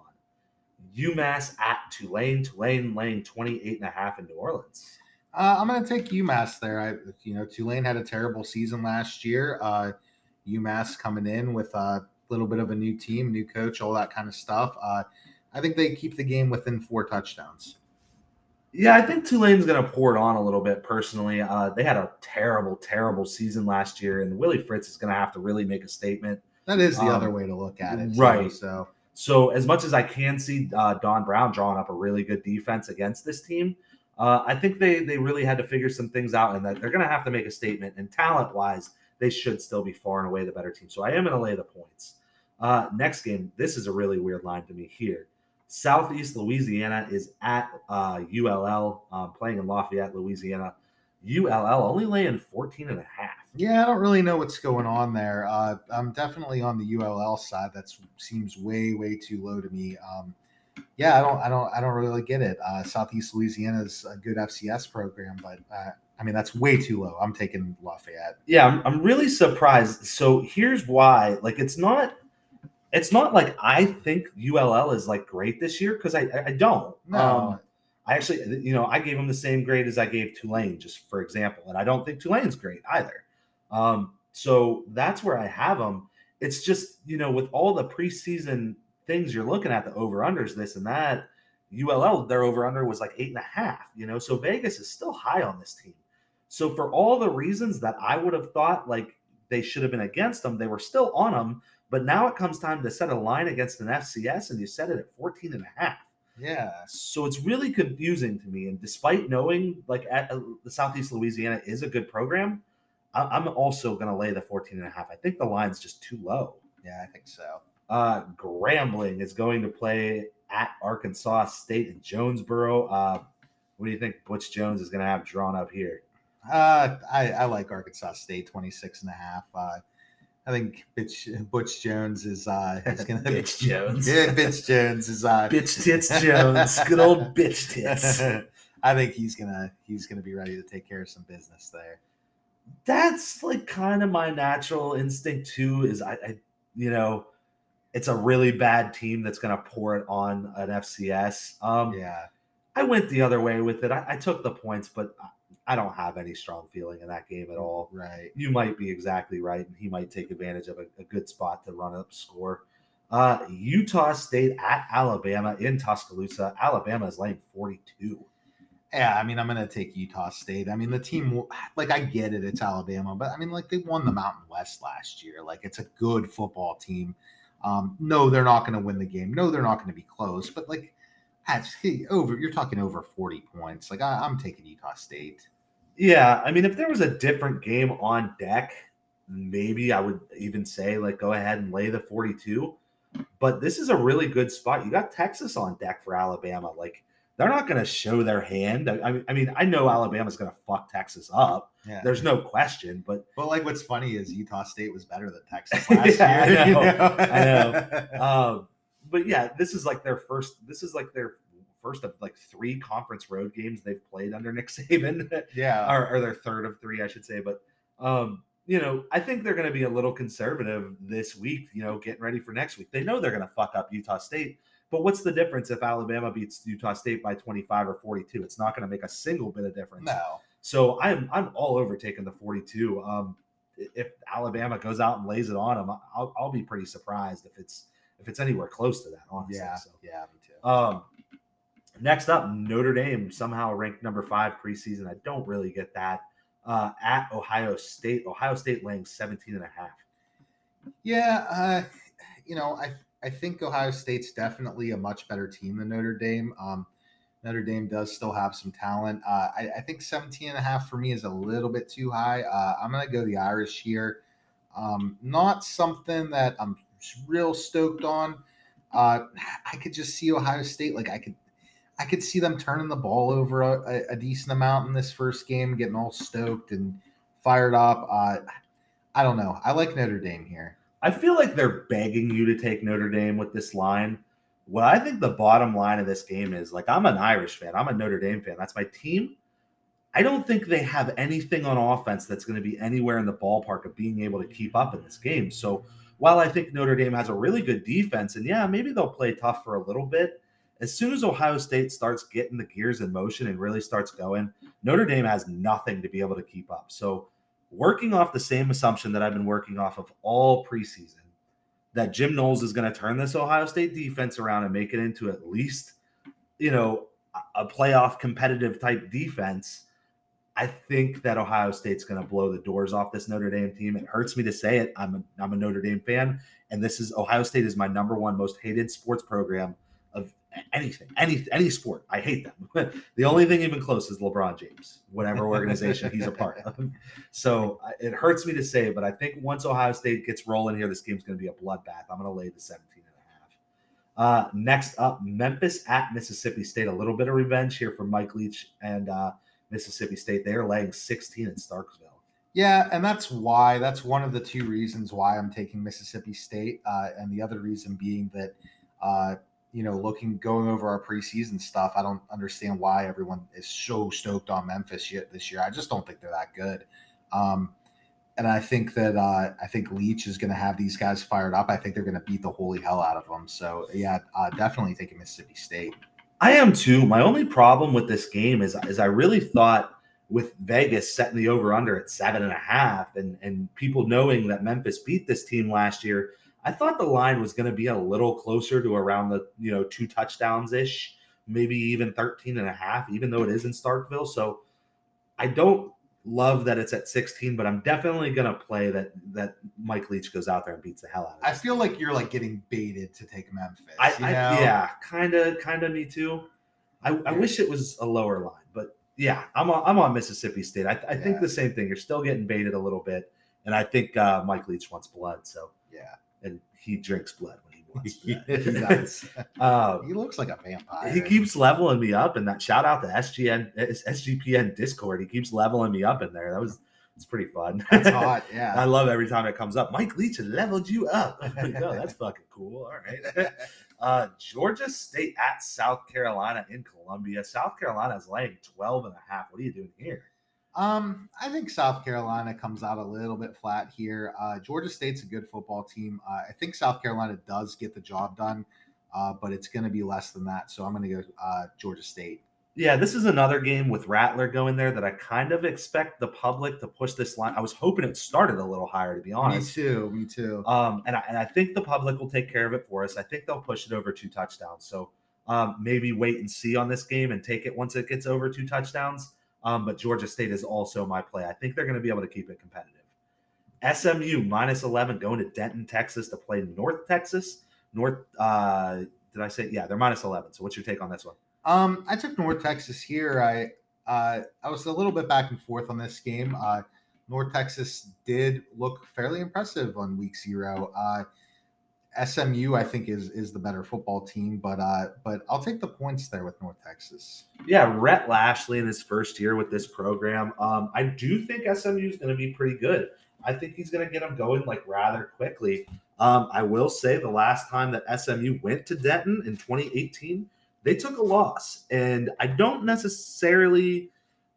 Speaker 1: UMass at Tulane. Tulane laying 28 and a half in New Orleans.
Speaker 2: Uh, I'm going to take UMass there. I, you know, Tulane had a terrible season last year. Uh, UMass coming in with a little bit of a new team, new coach, all that kind of stuff. Uh, I think they keep the game within four touchdowns.
Speaker 1: Yeah, I think Tulane's going to pour it on a little bit. Personally, uh, they had a terrible, terrible season last year, and Willie Fritz is going to have to really make a statement.
Speaker 2: That is the um, other way to look at it,
Speaker 1: right? So, so as much as I can see uh, Don Brown drawing up a really good defense against this team, uh, I think they they really had to figure some things out, and that they're going to have to make a statement. And talent wise, they should still be far and away the better team. So I am going to lay the points. Uh, next game, this is a really weird line to me here. Southeast Louisiana is at uh, ULL, um, playing in Lafayette, Louisiana. ULL only laying 14 and a half.
Speaker 2: Yeah, I don't really know what's going on there. Uh, I'm definitely on the ULL side. That seems way, way too low to me. Um, yeah, I don't, I don't, I don't really get it. Uh, Southeast Louisiana is a good FCS program, but uh, I mean that's way too low. I'm taking Lafayette.
Speaker 1: Yeah, I'm, I'm really surprised. So here's why. Like, it's not, it's not like I think ULL is like great this year because I, I don't. No. Um, I actually, you know, I gave them the same grade as I gave Tulane, just for example, and I don't think Tulane's great either. Um, so that's where I have them. It's just, you know, with all the preseason things you're looking at, the over unders, this and that. ULL, their over under was like eight and a half, you know. So Vegas is still high on this team. So for all the reasons that I would have thought like they should have been against them, they were still on them. But now it comes time to set a line against an FCS, and you set it at 14 and a half.
Speaker 2: Yeah.
Speaker 1: So it's really confusing to me. And despite knowing like at, uh, the Southeast Louisiana is a good program, I, am also going to lay the 14 and a half. I think the line's just too low.
Speaker 2: Yeah, I think so.
Speaker 1: Uh, Grambling is going to play at Arkansas State in Jonesboro. Uh, what do you think Butch Jones is going to have drawn up here?
Speaker 2: Uh, I, I like Arkansas State 26 and a half. Uh, I think Butch, Butch Jones is uh is gonna [LAUGHS]
Speaker 1: Bitch Jones. [LAUGHS]
Speaker 2: Yeah, Bitch Jones is uh
Speaker 1: Bitch Tits Jones. Good old Bitch Tits. [LAUGHS]
Speaker 2: I think he's gonna he's gonna be ready to take care of some business there.
Speaker 1: That's like kind of my natural instinct too. Is I, I you know it's a really bad team that's going to pour it on an FCS. Um,
Speaker 2: yeah,
Speaker 1: I went the other way with it. I, I, took the points, but I don't have any strong feeling in that game at all.
Speaker 2: Right.
Speaker 1: You might be exactly right, and he might take advantage of a, a good spot to run up score. Uh, Utah State at Alabama in Tuscaloosa. Alabama is laying 42.
Speaker 2: Yeah, I mean, I'm going to take Utah State. I mean, the team, like, I get it, it's Alabama, but I mean, like, they won the Mountain West last year. Like, it's a good football team. Um, no, they're not going to win the game. No, they're not going to be close. But like, that's hey, over. You're talking over 40 points. Like I, I'm taking Utah State.
Speaker 1: Yeah, I mean, if there was a different game on deck, maybe I would even say like go ahead and lay the 42. But this is a really good spot. You got Texas on deck for Alabama. Like they're not going to show their hand. I, I, mean, I know Alabama's going to fuck Texas up. Yeah. There's no question. But
Speaker 2: but like, what's funny is Utah State was better than Texas [LAUGHS] last yeah,
Speaker 1: year. [LAUGHS] I know. I know. [LAUGHS] Um, but yeah, this is like their first. This is like their first of like three conference road games they've played under Nick [LAUGHS] Saban.
Speaker 2: yeah,
Speaker 1: or, or their third of three, I should say. But um, you know, I think they're going to be a little conservative this week. You know, getting ready for next week. They know they're going to fuck up Utah State But what's the difference if Alabama beats Utah State by 25 or 42? It's not going to make a single bit of difference.
Speaker 2: No.
Speaker 1: So I'm I'm all over taking the 42. Um, if Alabama goes out and lays it on them, I'll, I'll be pretty surprised if it's if it's anywhere close to that. Honestly,
Speaker 2: Yeah.
Speaker 1: So,
Speaker 2: Yeah, me too.
Speaker 1: um, next up, Notre Dame somehow ranked number five preseason. I don't really get that. Uh, at Ohio State, Ohio State laying 17 and a half.
Speaker 2: Yeah, uh, you know, I I think Ohio State's definitely a much better team than Notre Dame. Um, Notre Dame does still have some talent. Uh, I, I think 17 and a half for me is a little bit too high. Uh, I'm going to go the Irish here. Um, not something that I'm real stoked on. Uh, I could just see Ohio State like I could I could see them turning the ball over a, a, decent amount in this first game, getting all stoked and fired up. Uh, I don't know. I like Notre Dame here.
Speaker 1: I feel like they're begging you to take Notre Dame with this line. What I think the bottom line of this game is like, I'm an Irish fan, I'm a Notre Dame fan. That's my team. I don't think they have anything on offense that's going to be anywhere in the ballpark of being able to keep up in this game. So while I think Notre Dame has a really good defense, and yeah, maybe they'll play tough for a little bit, as soon as Ohio State starts getting the gears in motion and really starts going, Notre Dame has nothing to be able to keep up. So working off the same assumption that I've been working off of all preseason that Jim Knowles is going to turn this Ohio State defense around and make it into at least, you know, a playoff competitive type defense. I think that Ohio State's going to blow the doors off this Notre Dame team. It hurts me to say it. I'm a, I'm a Notre Dame fan, and this is Ohio State is my number one most hated sports program anything, any any sport. I hate them. [LAUGHS] the only thing even close is LeBron James, whatever organization he's a part of. [LAUGHS] So it hurts me to say, but I think once Ohio State gets rolling here, this game's going to be a bloodbath. I'm going to lay the 17 and a half. Uh, next up, Memphis at Mississippi State. A little bit of revenge here for Mike Leach and uh, Mississippi State. They are laying 16 in Starkville.
Speaker 2: Yeah, and that's why that's one of the two reasons why I'm taking Mississippi State, uh, and the other reason being that, uh, you know, looking going over our preseason stuff, I don't understand why everyone is so stoked on Memphis yet this year. I just don't think they're that good, um, and I think that uh, I think Leach is going to have these guys fired up. I think they're going to beat the holy hell out of them. So yeah, uh, definitely taking Mississippi State.
Speaker 1: I am too. My only problem with this game is, is I really thought with Vegas setting the over under at seven and a half and, and people knowing that Memphis beat this team last year, I thought the line was going to be a little closer to around the, you know, two touchdowns ish, maybe even 13 and a half, even though it is in Starkville. So I don't love that it's at 16, but I'm definitely going to play that, that Mike Leach goes out there and beats the hell out of
Speaker 2: it.
Speaker 1: I
Speaker 2: feel like you're like getting baited to take Memphis.
Speaker 1: I,
Speaker 2: you
Speaker 1: I yeah, kind of, kind of me too. I, I wish it was a lower line, but yeah, I'm on, I'm on Mississippi State. I, I think the same thing. You're still getting baited a little bit, and I think uh, Mike Leach wants blood, so
Speaker 2: yeah.
Speaker 1: And he drinks blood when he wants. [LAUGHS]
Speaker 2: he
Speaker 1: blood.
Speaker 2: does.
Speaker 1: um,
Speaker 2: He looks like a vampire.
Speaker 1: he keeps leveling me up, and that shout out to SGN SGPN Discord. He keeps leveling me up in there. That was it's pretty fun.
Speaker 2: That's [LAUGHS] hot. Yeah.
Speaker 1: I love every time it comes up. Mike Leach leveled you up. Oh, that's [LAUGHS] fucking cool. All right. Uh, Georgia State at South Carolina in Columbia. South Carolina is laying 12 and a half. What are you doing here?
Speaker 2: Um, I think South Carolina comes out a little bit flat here. Uh, Georgia State's a good football team. Uh, I think South Carolina does get the job done, uh, but it's going to be less than that. So I'm going to go uh, Georgia State.
Speaker 1: Yeah, this is another game with Rattler going there that I kind of expect the public to push this line. I was hoping it started a little higher, to be honest.
Speaker 2: Me too. Me too.
Speaker 1: Um, and I, and I think the public will take care of it for us. I think they'll push it over two touchdowns. So um, maybe wait and see on this game and take it once it gets over two touchdowns. Um, but Georgia State is also my play. I think they're going to be able to keep it competitive. SMU minus 11 going to Denton, Texas to play North Texas. North, uh, did I say? Yeah, they're minus 11. So what's your take on this one?
Speaker 2: Um, I took North Texas here. I uh, I was a little bit back and forth on this game. Uh, North Texas did look fairly impressive on week zero. Uh, SMU, I think, is is the better football team, but uh, but I'll take the points there with North Texas.
Speaker 1: Yeah, Rhett Lashlee in his first year with this program. Um, I do think SMU is going to be pretty good. I think he's going to get them going like rather quickly. Um, I will say the last time that SMU went to Denton in 2018, they took a loss, and I don't necessarily.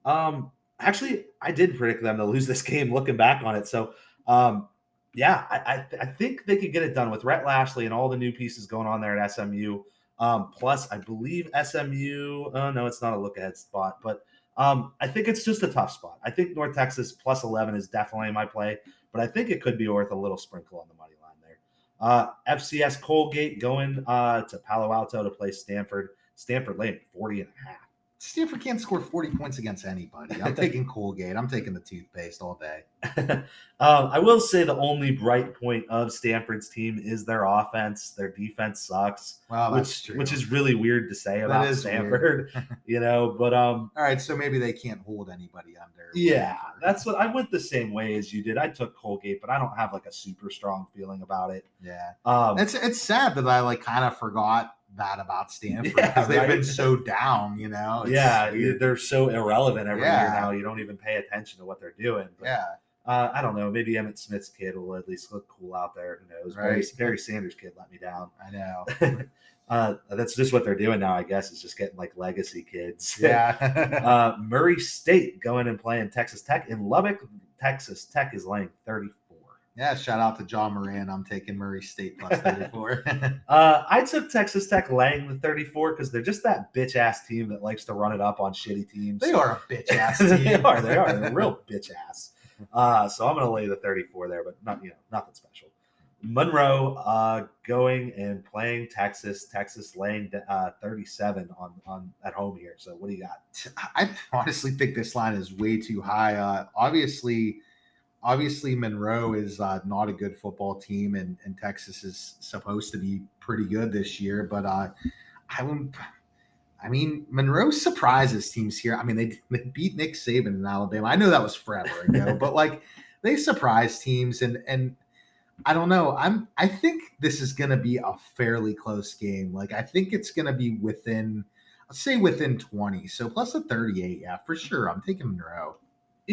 Speaker 1: Um, actually, I did predict them to lose this [LAUGHS] game. Looking back on it, so um, yeah, I, I, I think they could get it done with Rhett Lashlee and all the new pieces going on there at SMU. Um, plus, I believe SMU. Oh no, it's not a look ahead spot, but um, I think it's just a tough spot. I think North Texas plus 11 is definitely my play, but I think it could be worth a little sprinkle on the money line there. Uh, FCS Colgate going uh, to Palo Alto to play Stanford. Stanford laying 40 and a half.
Speaker 2: Stanford can't score 40 points against anybody. I'm [LAUGHS] taking Colgate. I'm taking the toothpaste all day. [LAUGHS]
Speaker 1: um, I will say the only bright point of Stanford's team is their offense. Their defense sucks,
Speaker 2: Well,
Speaker 1: which
Speaker 2: true.
Speaker 1: which is really weird to say about Stanford. [LAUGHS] you know, but um,
Speaker 2: all right. So maybe they can't hold anybody under.
Speaker 1: yeah, that's what I went the same way as you did. I took Colgate, but I don't have like a super strong feeling about it.
Speaker 2: yeah.
Speaker 1: Um,
Speaker 2: It's it's sad that I like kind of forgot that about Stanford [LAUGHS]
Speaker 1: Yeah,
Speaker 2: they've been so down. You know. It's
Speaker 1: yeah, they're so irrelevant every year now. You don't even pay attention to what they're doing. But,
Speaker 2: yeah.
Speaker 1: uh, I don't know. Maybe Emmitt Smith's kid will at least look cool out there. Who knows? Barry,
Speaker 2: Right.
Speaker 1: Barry Sanders' kid let me down.
Speaker 2: I know. [LAUGHS]
Speaker 1: uh, that's just what they're doing now, I guess, is just getting like legacy kids. [LAUGHS]
Speaker 2: Yeah.
Speaker 1: uh, Murray State going and playing Texas Tech in Lubbock. Texas Tech is laying 34.
Speaker 2: Yeah. Shout out to Ja Morant. I'm taking Murray State plus [LAUGHS] 34. [LAUGHS]
Speaker 1: Uh, I took Texas Tech laying the 34 because they're just that bitch ass team that likes to run it up on shitty teams.
Speaker 2: they are a bitch ass [LAUGHS] team.
Speaker 1: they are. They are. They're real bitch ass. Uh, so I'm going to lay the 34 there, but not you know nothing special. Monroe uh, going and playing Texas. Texas laying uh, 37 on on at home here. So what do you got?
Speaker 2: I honestly think this line is way too high. Uh, obviously, obviously Monroe is uh, not a good football team, and, and Texas is supposed to be pretty good this year. But uh, I. I mean, Monroe surprises teams here. I mean, they, they beat Nick Saban in Alabama. I know that was forever ago, [LAUGHS] but like they surprise teams, and and I don't know. I'm I think this is going to be a fairly close game. Like I think it's going to be within I'll say within 20. So plus a 38. Yeah, for sure. I'm taking Monroe.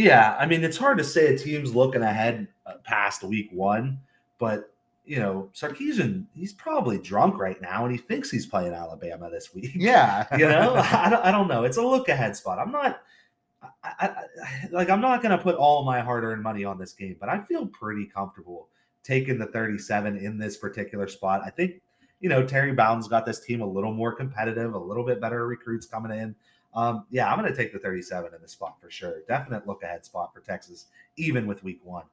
Speaker 1: Yeah, I mean it's hard to say a team's looking ahead uh, past week one, but you know Sarkisian he's probably drunk right now and he thinks he's playing Alabama this week.
Speaker 2: Yeah. [LAUGHS]
Speaker 1: you know? [LAUGHS] I don't, I don't know. It's a look ahead spot. I'm not I, I, like i'm not going to put all my hard-earned money on this game but i feel pretty comfortable taking the 37 in this particular spot. I think you know terry bowden's got this team a little more competitive a little bit better recruits coming in um, yeah i'm going to take the 37 in this spot for sure definite look ahead spot for texas even with week one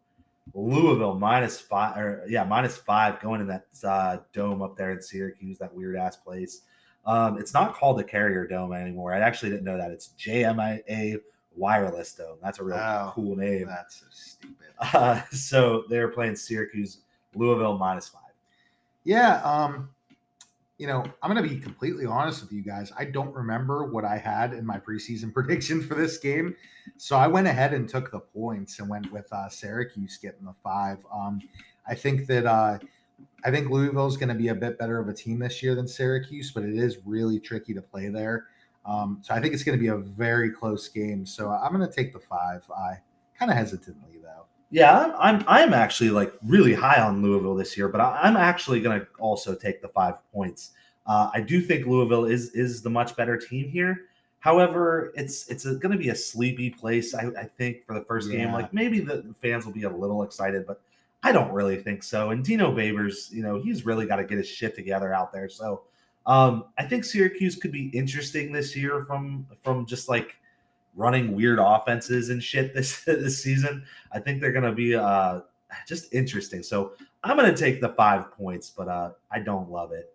Speaker 1: louisville minus five or yeah minus five going in that uh, dome up there in syracuse that weird ass place um, it's not called the Carrier Dome anymore. I actually didn't know that. It's JMA Wireless Dome. That's a real
Speaker 2: Wow.
Speaker 1: cool name.
Speaker 2: That's so stupid.
Speaker 1: Uh, [LAUGHS] so they're playing Syracuse, Louisville minus five.
Speaker 2: Yeah. Um, you know, I'm going to be completely honest with you guys. I don't remember what I had in my preseason [LAUGHS] prediction for this game. So I went ahead and took the points and went with uh, Syracuse getting the five. Um, I think that uh, I think Louisville is going to be a bit better of a team this year than Syracuse, but it is really tricky to play there. Um, so I think it's going to be a very close game. So I'm going to take the five. I kind of hesitantly.
Speaker 1: Yeah, I'm, I'm actually like really high on Louisville this year, but I, I'm actually going to also take the five points. Uh, I do think Louisville is is the much better team here. However, it's it's going to be a sleepy place. I, I think for the first game, like maybe the fans will be a little excited, but I don't really think so. And Dino Babers, you know, he's really got to get his shit together out there. So um, I think Syracuse could be interesting this year from from just like running weird offenses and shit this [LAUGHS] this season. I think they're to be uh, just interesting. So I'm to take the five points, but uh, I don't love it.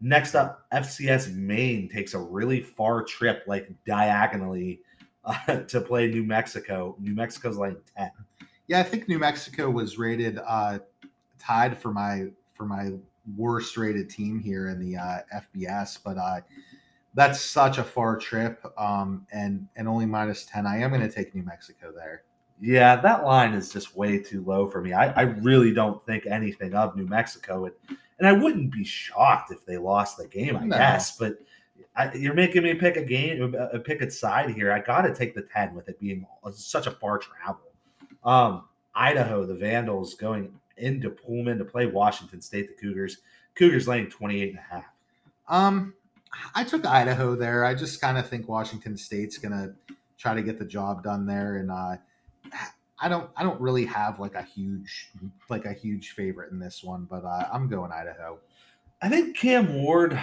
Speaker 1: Next up, FCS Maine takes a really far trip, like diagonally, [LAUGHS] uh, to play New Mexico. New Mexico's like 10.
Speaker 2: Yeah, I think New Mexico was rated uh, tied for my for my worst rated team here in the uh, FBS, but uh, that's such a far trip, um, and and only minus ten. I am going to take New Mexico there.
Speaker 1: Yeah, that line is just way too low for me. I, I really don't think anything of New Mexico, and, and I wouldn't be shocked if they lost the game. I
Speaker 2: No.
Speaker 1: guess, but I, you're making me pick a game, a pick a side here. I got to take the ten with it being such a far travel. Um, Idaho, the Vandals going into Pullman to play Washington State, the Cougars. Cougars laying 28 and a half.
Speaker 2: Um, I took Idaho there. I just kind of think Washington State's going to try to get the job done there, and uh, I don't I don't really have like a huge like a huge favorite in this one, but uh, I'm going Idaho.
Speaker 1: I think Cam Ward,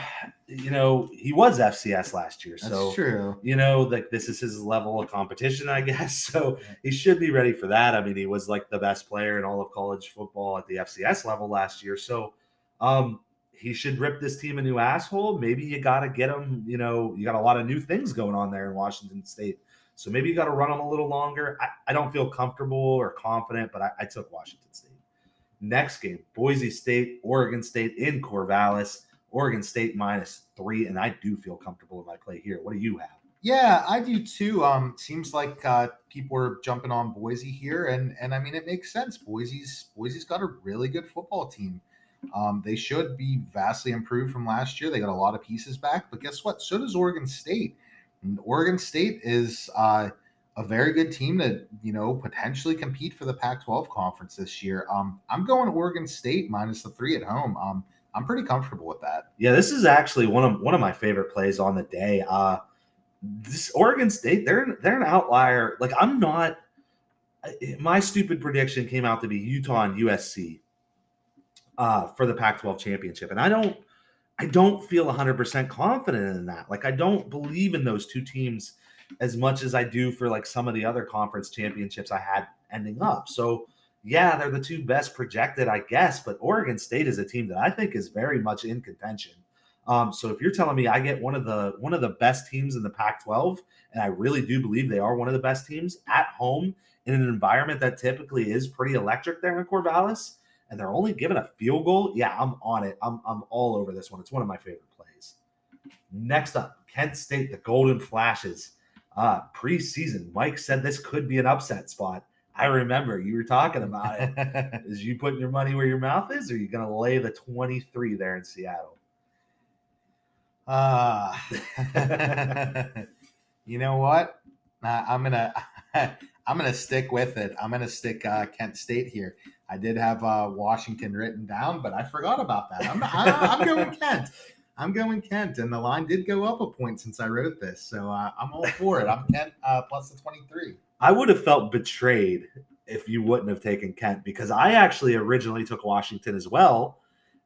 Speaker 1: you know, he was FCS last year,
Speaker 2: That's
Speaker 1: so
Speaker 2: true.
Speaker 1: you know, like this is his level of competition, I [LAUGHS] guess. So he should be ready for that. I mean, he was like the best player in all of college football at the FCS level last year. So um he should rip this team a new asshole. Maybe you got to get him, you know, you got a lot of new things going on there in Washington State. So maybe you got to run him a little longer. I, I don't feel comfortable or confident, but I, I took Washington State. Next game, Boise State, Oregon State in Corvallis. Oregon State minus three, and I do feel comfortable in my play here. What do you have?
Speaker 2: Yeah, I do too. Um, seems like uh, people are jumping on Boise here, and and I mean it makes sense. Boise's Boise's got a really good football team. Um, they should be vastly improved from last year. They got a lot of pieces back, but guess what? So does Oregon State. And Oregon State is uh, a very good team to you know potentially compete for the Pac-12 conference this year. Um, I'm going Oregon State minus the three at home. Um, I'm pretty comfortable with that.
Speaker 1: Yeah, this is actually one of one of my favorite plays on the day. Uh this Oregon State, they're they're an outlier. Like I'm not my stupid prediction came out to be Utah and USC uh for the Pac-12 championship. And I don't I don't feel 100% confident in that. Like I don't believe in those two teams as much as I do for like some of the other conference championships I had ending up. So yeah, they're the two best projected, I guess, but Oregon State is a team that I think is very much in contention. Um, so if you're telling me I get one of the one of the best teams in the Pac-12, and I really do believe they are one of the best teams at home in an environment that typically is pretty electric there in Corvallis, and they're only given a field goal, yeah, I'm on it. I'm I'm all over this one. It's one of my favorite plays. Next up, Kent State, the Golden Flashes. Uh, preseason, Mike said this could be an upset spot. I remember you were talking about it. [LAUGHS] is you putting your money where your mouth is, or are you going to lay the 23 there in Seattle?
Speaker 2: Uh, [LAUGHS] you know what? Uh, I'm gonna [LAUGHS] I'm gonna stick with it. I'm gonna stick uh, Kent State here. I did have uh, Washington written down, but I forgot about that. I'm, I, I'm going Kent. I'm going Kent, and the line did go up a point since I wrote this, so uh, I'm all for it. I'm Kent uh, plus the 23.
Speaker 1: I would have felt betrayed if you wouldn't have taken Kent because I actually originally took Washington as well.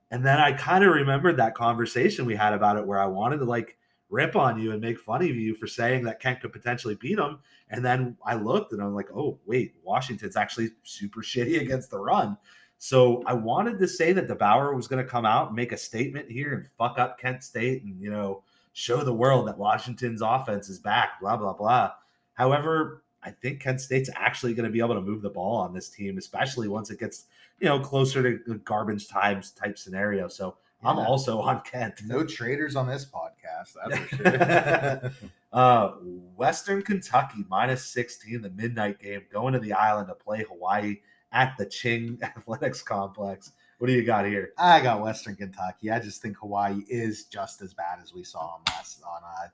Speaker 1: And then I kind of remembered that conversation we had about it where I wanted to like rip on you and make fun of you for saying that Kent could potentially beat them. And then I looked and I'm like, oh, wait, Washington's actually super [LAUGHS] shitty against the run. So I wanted to say that DeBoer was going to come out and make a statement here and fuck up Kent State and, you know, show the world that Washington's offense is back, blah, blah, blah. However, I think Kent State's actually going to be able to move the ball on this team, especially once it gets, you know, closer to garbage times type scenario. So yeah. I'm also [LAUGHS] on Kent.
Speaker 2: No traders on this podcast. That's for
Speaker 1: sure. [LAUGHS] uh, Western Kentucky minus 16, the midnight game, going to the island to play Hawaii at the Ching [LAUGHS] Athletics Complex. What do you got here?
Speaker 2: I got Western Kentucky. I just think Hawaii is just as bad as we saw them last on uh,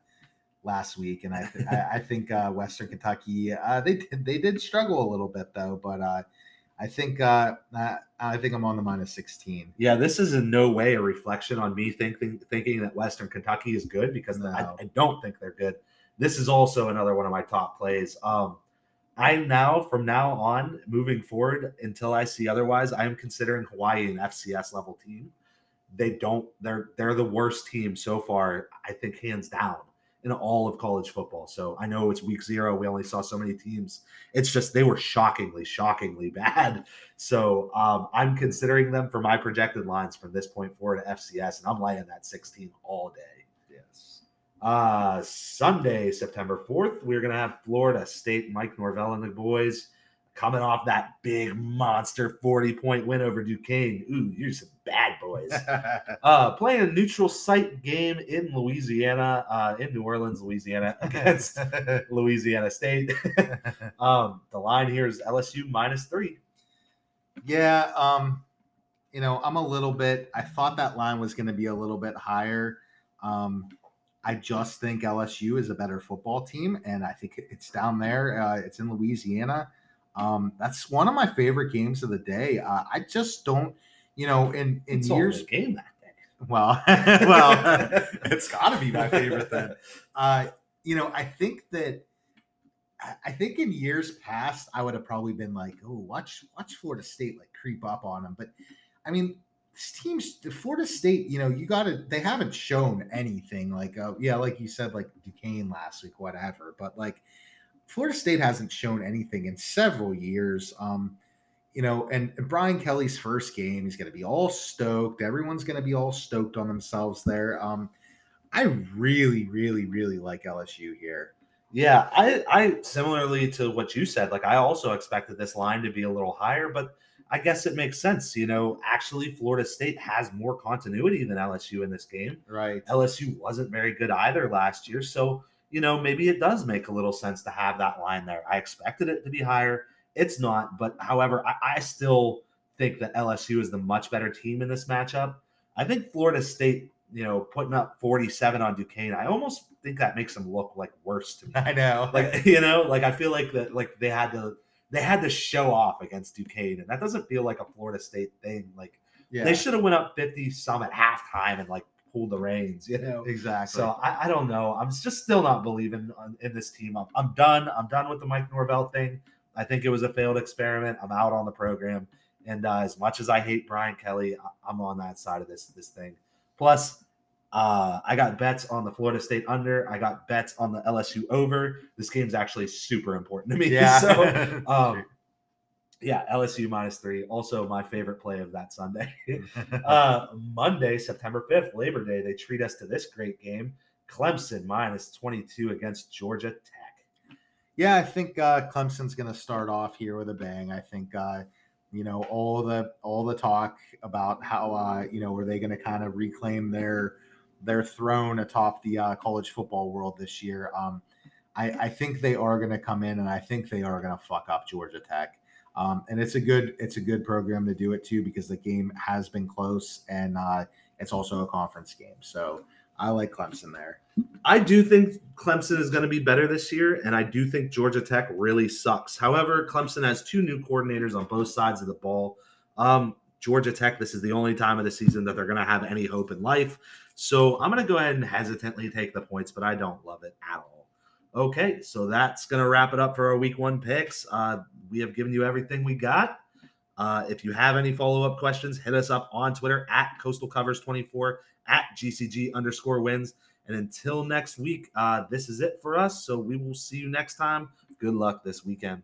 Speaker 2: last week, and I th- I, I, think uh, Western Kentucky uh, they did, they did struggle a little bit though, but uh, I think uh, I think I'm on the minus sixteen.
Speaker 1: Yeah, this is in no way a reflection on me thinking thinking that Western Kentucky is good because no. I, I, don't think they're good. This is also another one of my top plays. Um, I now from now on moving forward until I see otherwise, I am considering Hawaii an FCS level team. They don't. They're they're the worst team so far. I think hands down in all of college football. So I know it's week zero. We only saw so many teams. It's just they were shockingly, shockingly [LAUGHS] bad. So um, I'm considering them for my projected lines from this point forward to FCS, and I'm laying that 16 all day.
Speaker 2: Yes.
Speaker 1: Uh, Sunday, September 4th, we're going to have Florida State, Mike Norvell and the boys coming off that big monster 40 point win over Duquesne. Ooh, you're some bad boys. [LAUGHS] uh, playing a neutral site game in Louisiana, uh, in New Orleans, Louisiana, [LAUGHS] against Louisiana State. [LAUGHS] um, the line here is LSU minus three.
Speaker 2: Yeah. Um, you know, I'm a little bit, I thought that line was going to be a little bit higher. Um, I just think LSU is a better football team, and I think it's down there. Uh, it's in Louisiana. Um, that's one of my favorite games of the day. Uh, I just don't, you know, in in
Speaker 1: it's
Speaker 2: years
Speaker 1: game that day. [LAUGHS]
Speaker 2: Well, [LAUGHS] well, [LAUGHS] it's got to be my favorite then. Uh, you know, I think that I think in years past I would have probably been like, oh, watch watch Florida State like creep up on them, but I mean, this team's Florida State, you know, you got to, they haven't shown anything like, uh, yeah, like you said, like Duquesne last week, whatever. But like Florida State hasn't shown anything in several years. Um, you know, and, and Brian Kelly's first game, he's going to be all stoked. Everyone's going to be all stoked on themselves there. Um, I really, really, really like LSU here.
Speaker 1: Yeah, I, I similarly to what you said, like I also expected this line to be a little higher, but I guess it makes sense. You know, actually, Florida State has more continuity than LSU in this game.
Speaker 2: Right.
Speaker 1: LSU wasn't very good either last year. So, you know, maybe it does make a little sense to have that line there. I expected it to be higher. It's not. But however, I, I still think that LSU is the much better team in this matchup. I think Florida State, you know, putting up 47 on Duquesne, I almost think that makes them look like worse to me. [LAUGHS]
Speaker 2: I know. [LAUGHS]
Speaker 1: Like, you know, like I feel like that, like they had to they had to show off against Duquesne, and that doesn't feel like a Florida State thing. Like
Speaker 2: yeah,
Speaker 1: they should have went up fifty some at halftime and like pulled the reins, you know.
Speaker 2: exactly.
Speaker 1: So I, I don't know. I'm just still not believing on, in this team. I'm, I'm done. I'm done with the Mike Norvell thing. I think it was a failed experiment. I'm out on the program. And uh, as much as I hate Brian Kelly, I, I'm on that side of this this thing. Plus, uh, I got bets on the Florida State under. I got bets on the LSU over. This game's actually super important to me. [LAUGHS]
Speaker 2: yeah.
Speaker 1: So, [LAUGHS] um, yeah, LSU minus three. Also, my favorite play of that Sunday. [LAUGHS] [LAUGHS] uh, Monday, September 5th, Labor Day, they treat us to this great game. Clemson minus 22 against Georgia Tech.
Speaker 2: yeah, I think uh, Clemson's going to start off here with a bang. I think uh, you know all the all the talk about how uh, you know are they going to kind of reclaim their their throne atop the uh, college football world this year. Um, I, I think they are going to come in, and I think they are going to fuck up Georgia Tech. Um, and it's a good it's a good program to do it too because the game has been close and uh, it's also a conference game. So I like Clemson there.
Speaker 1: I do think Clemson is going to be better this year, and I do think Georgia Tech really sucks. However, Clemson has two new coordinators on both sides of the ball. Um, Georgia Tech, this is the only time of the season that they're going to have any hope in life. So I'm going to go ahead and hesitantly take the points, but I don't love it at all. Okay, so that's going to wrap it up for our week one picks. Uh, we have given you everything we got. Uh, if you have any follow up questions, hit us up on Twitter at Coastal Covers 24 at GCG underscore wins. And until next week, uh, this is it for us. So we will see you next time. Good luck this weekend.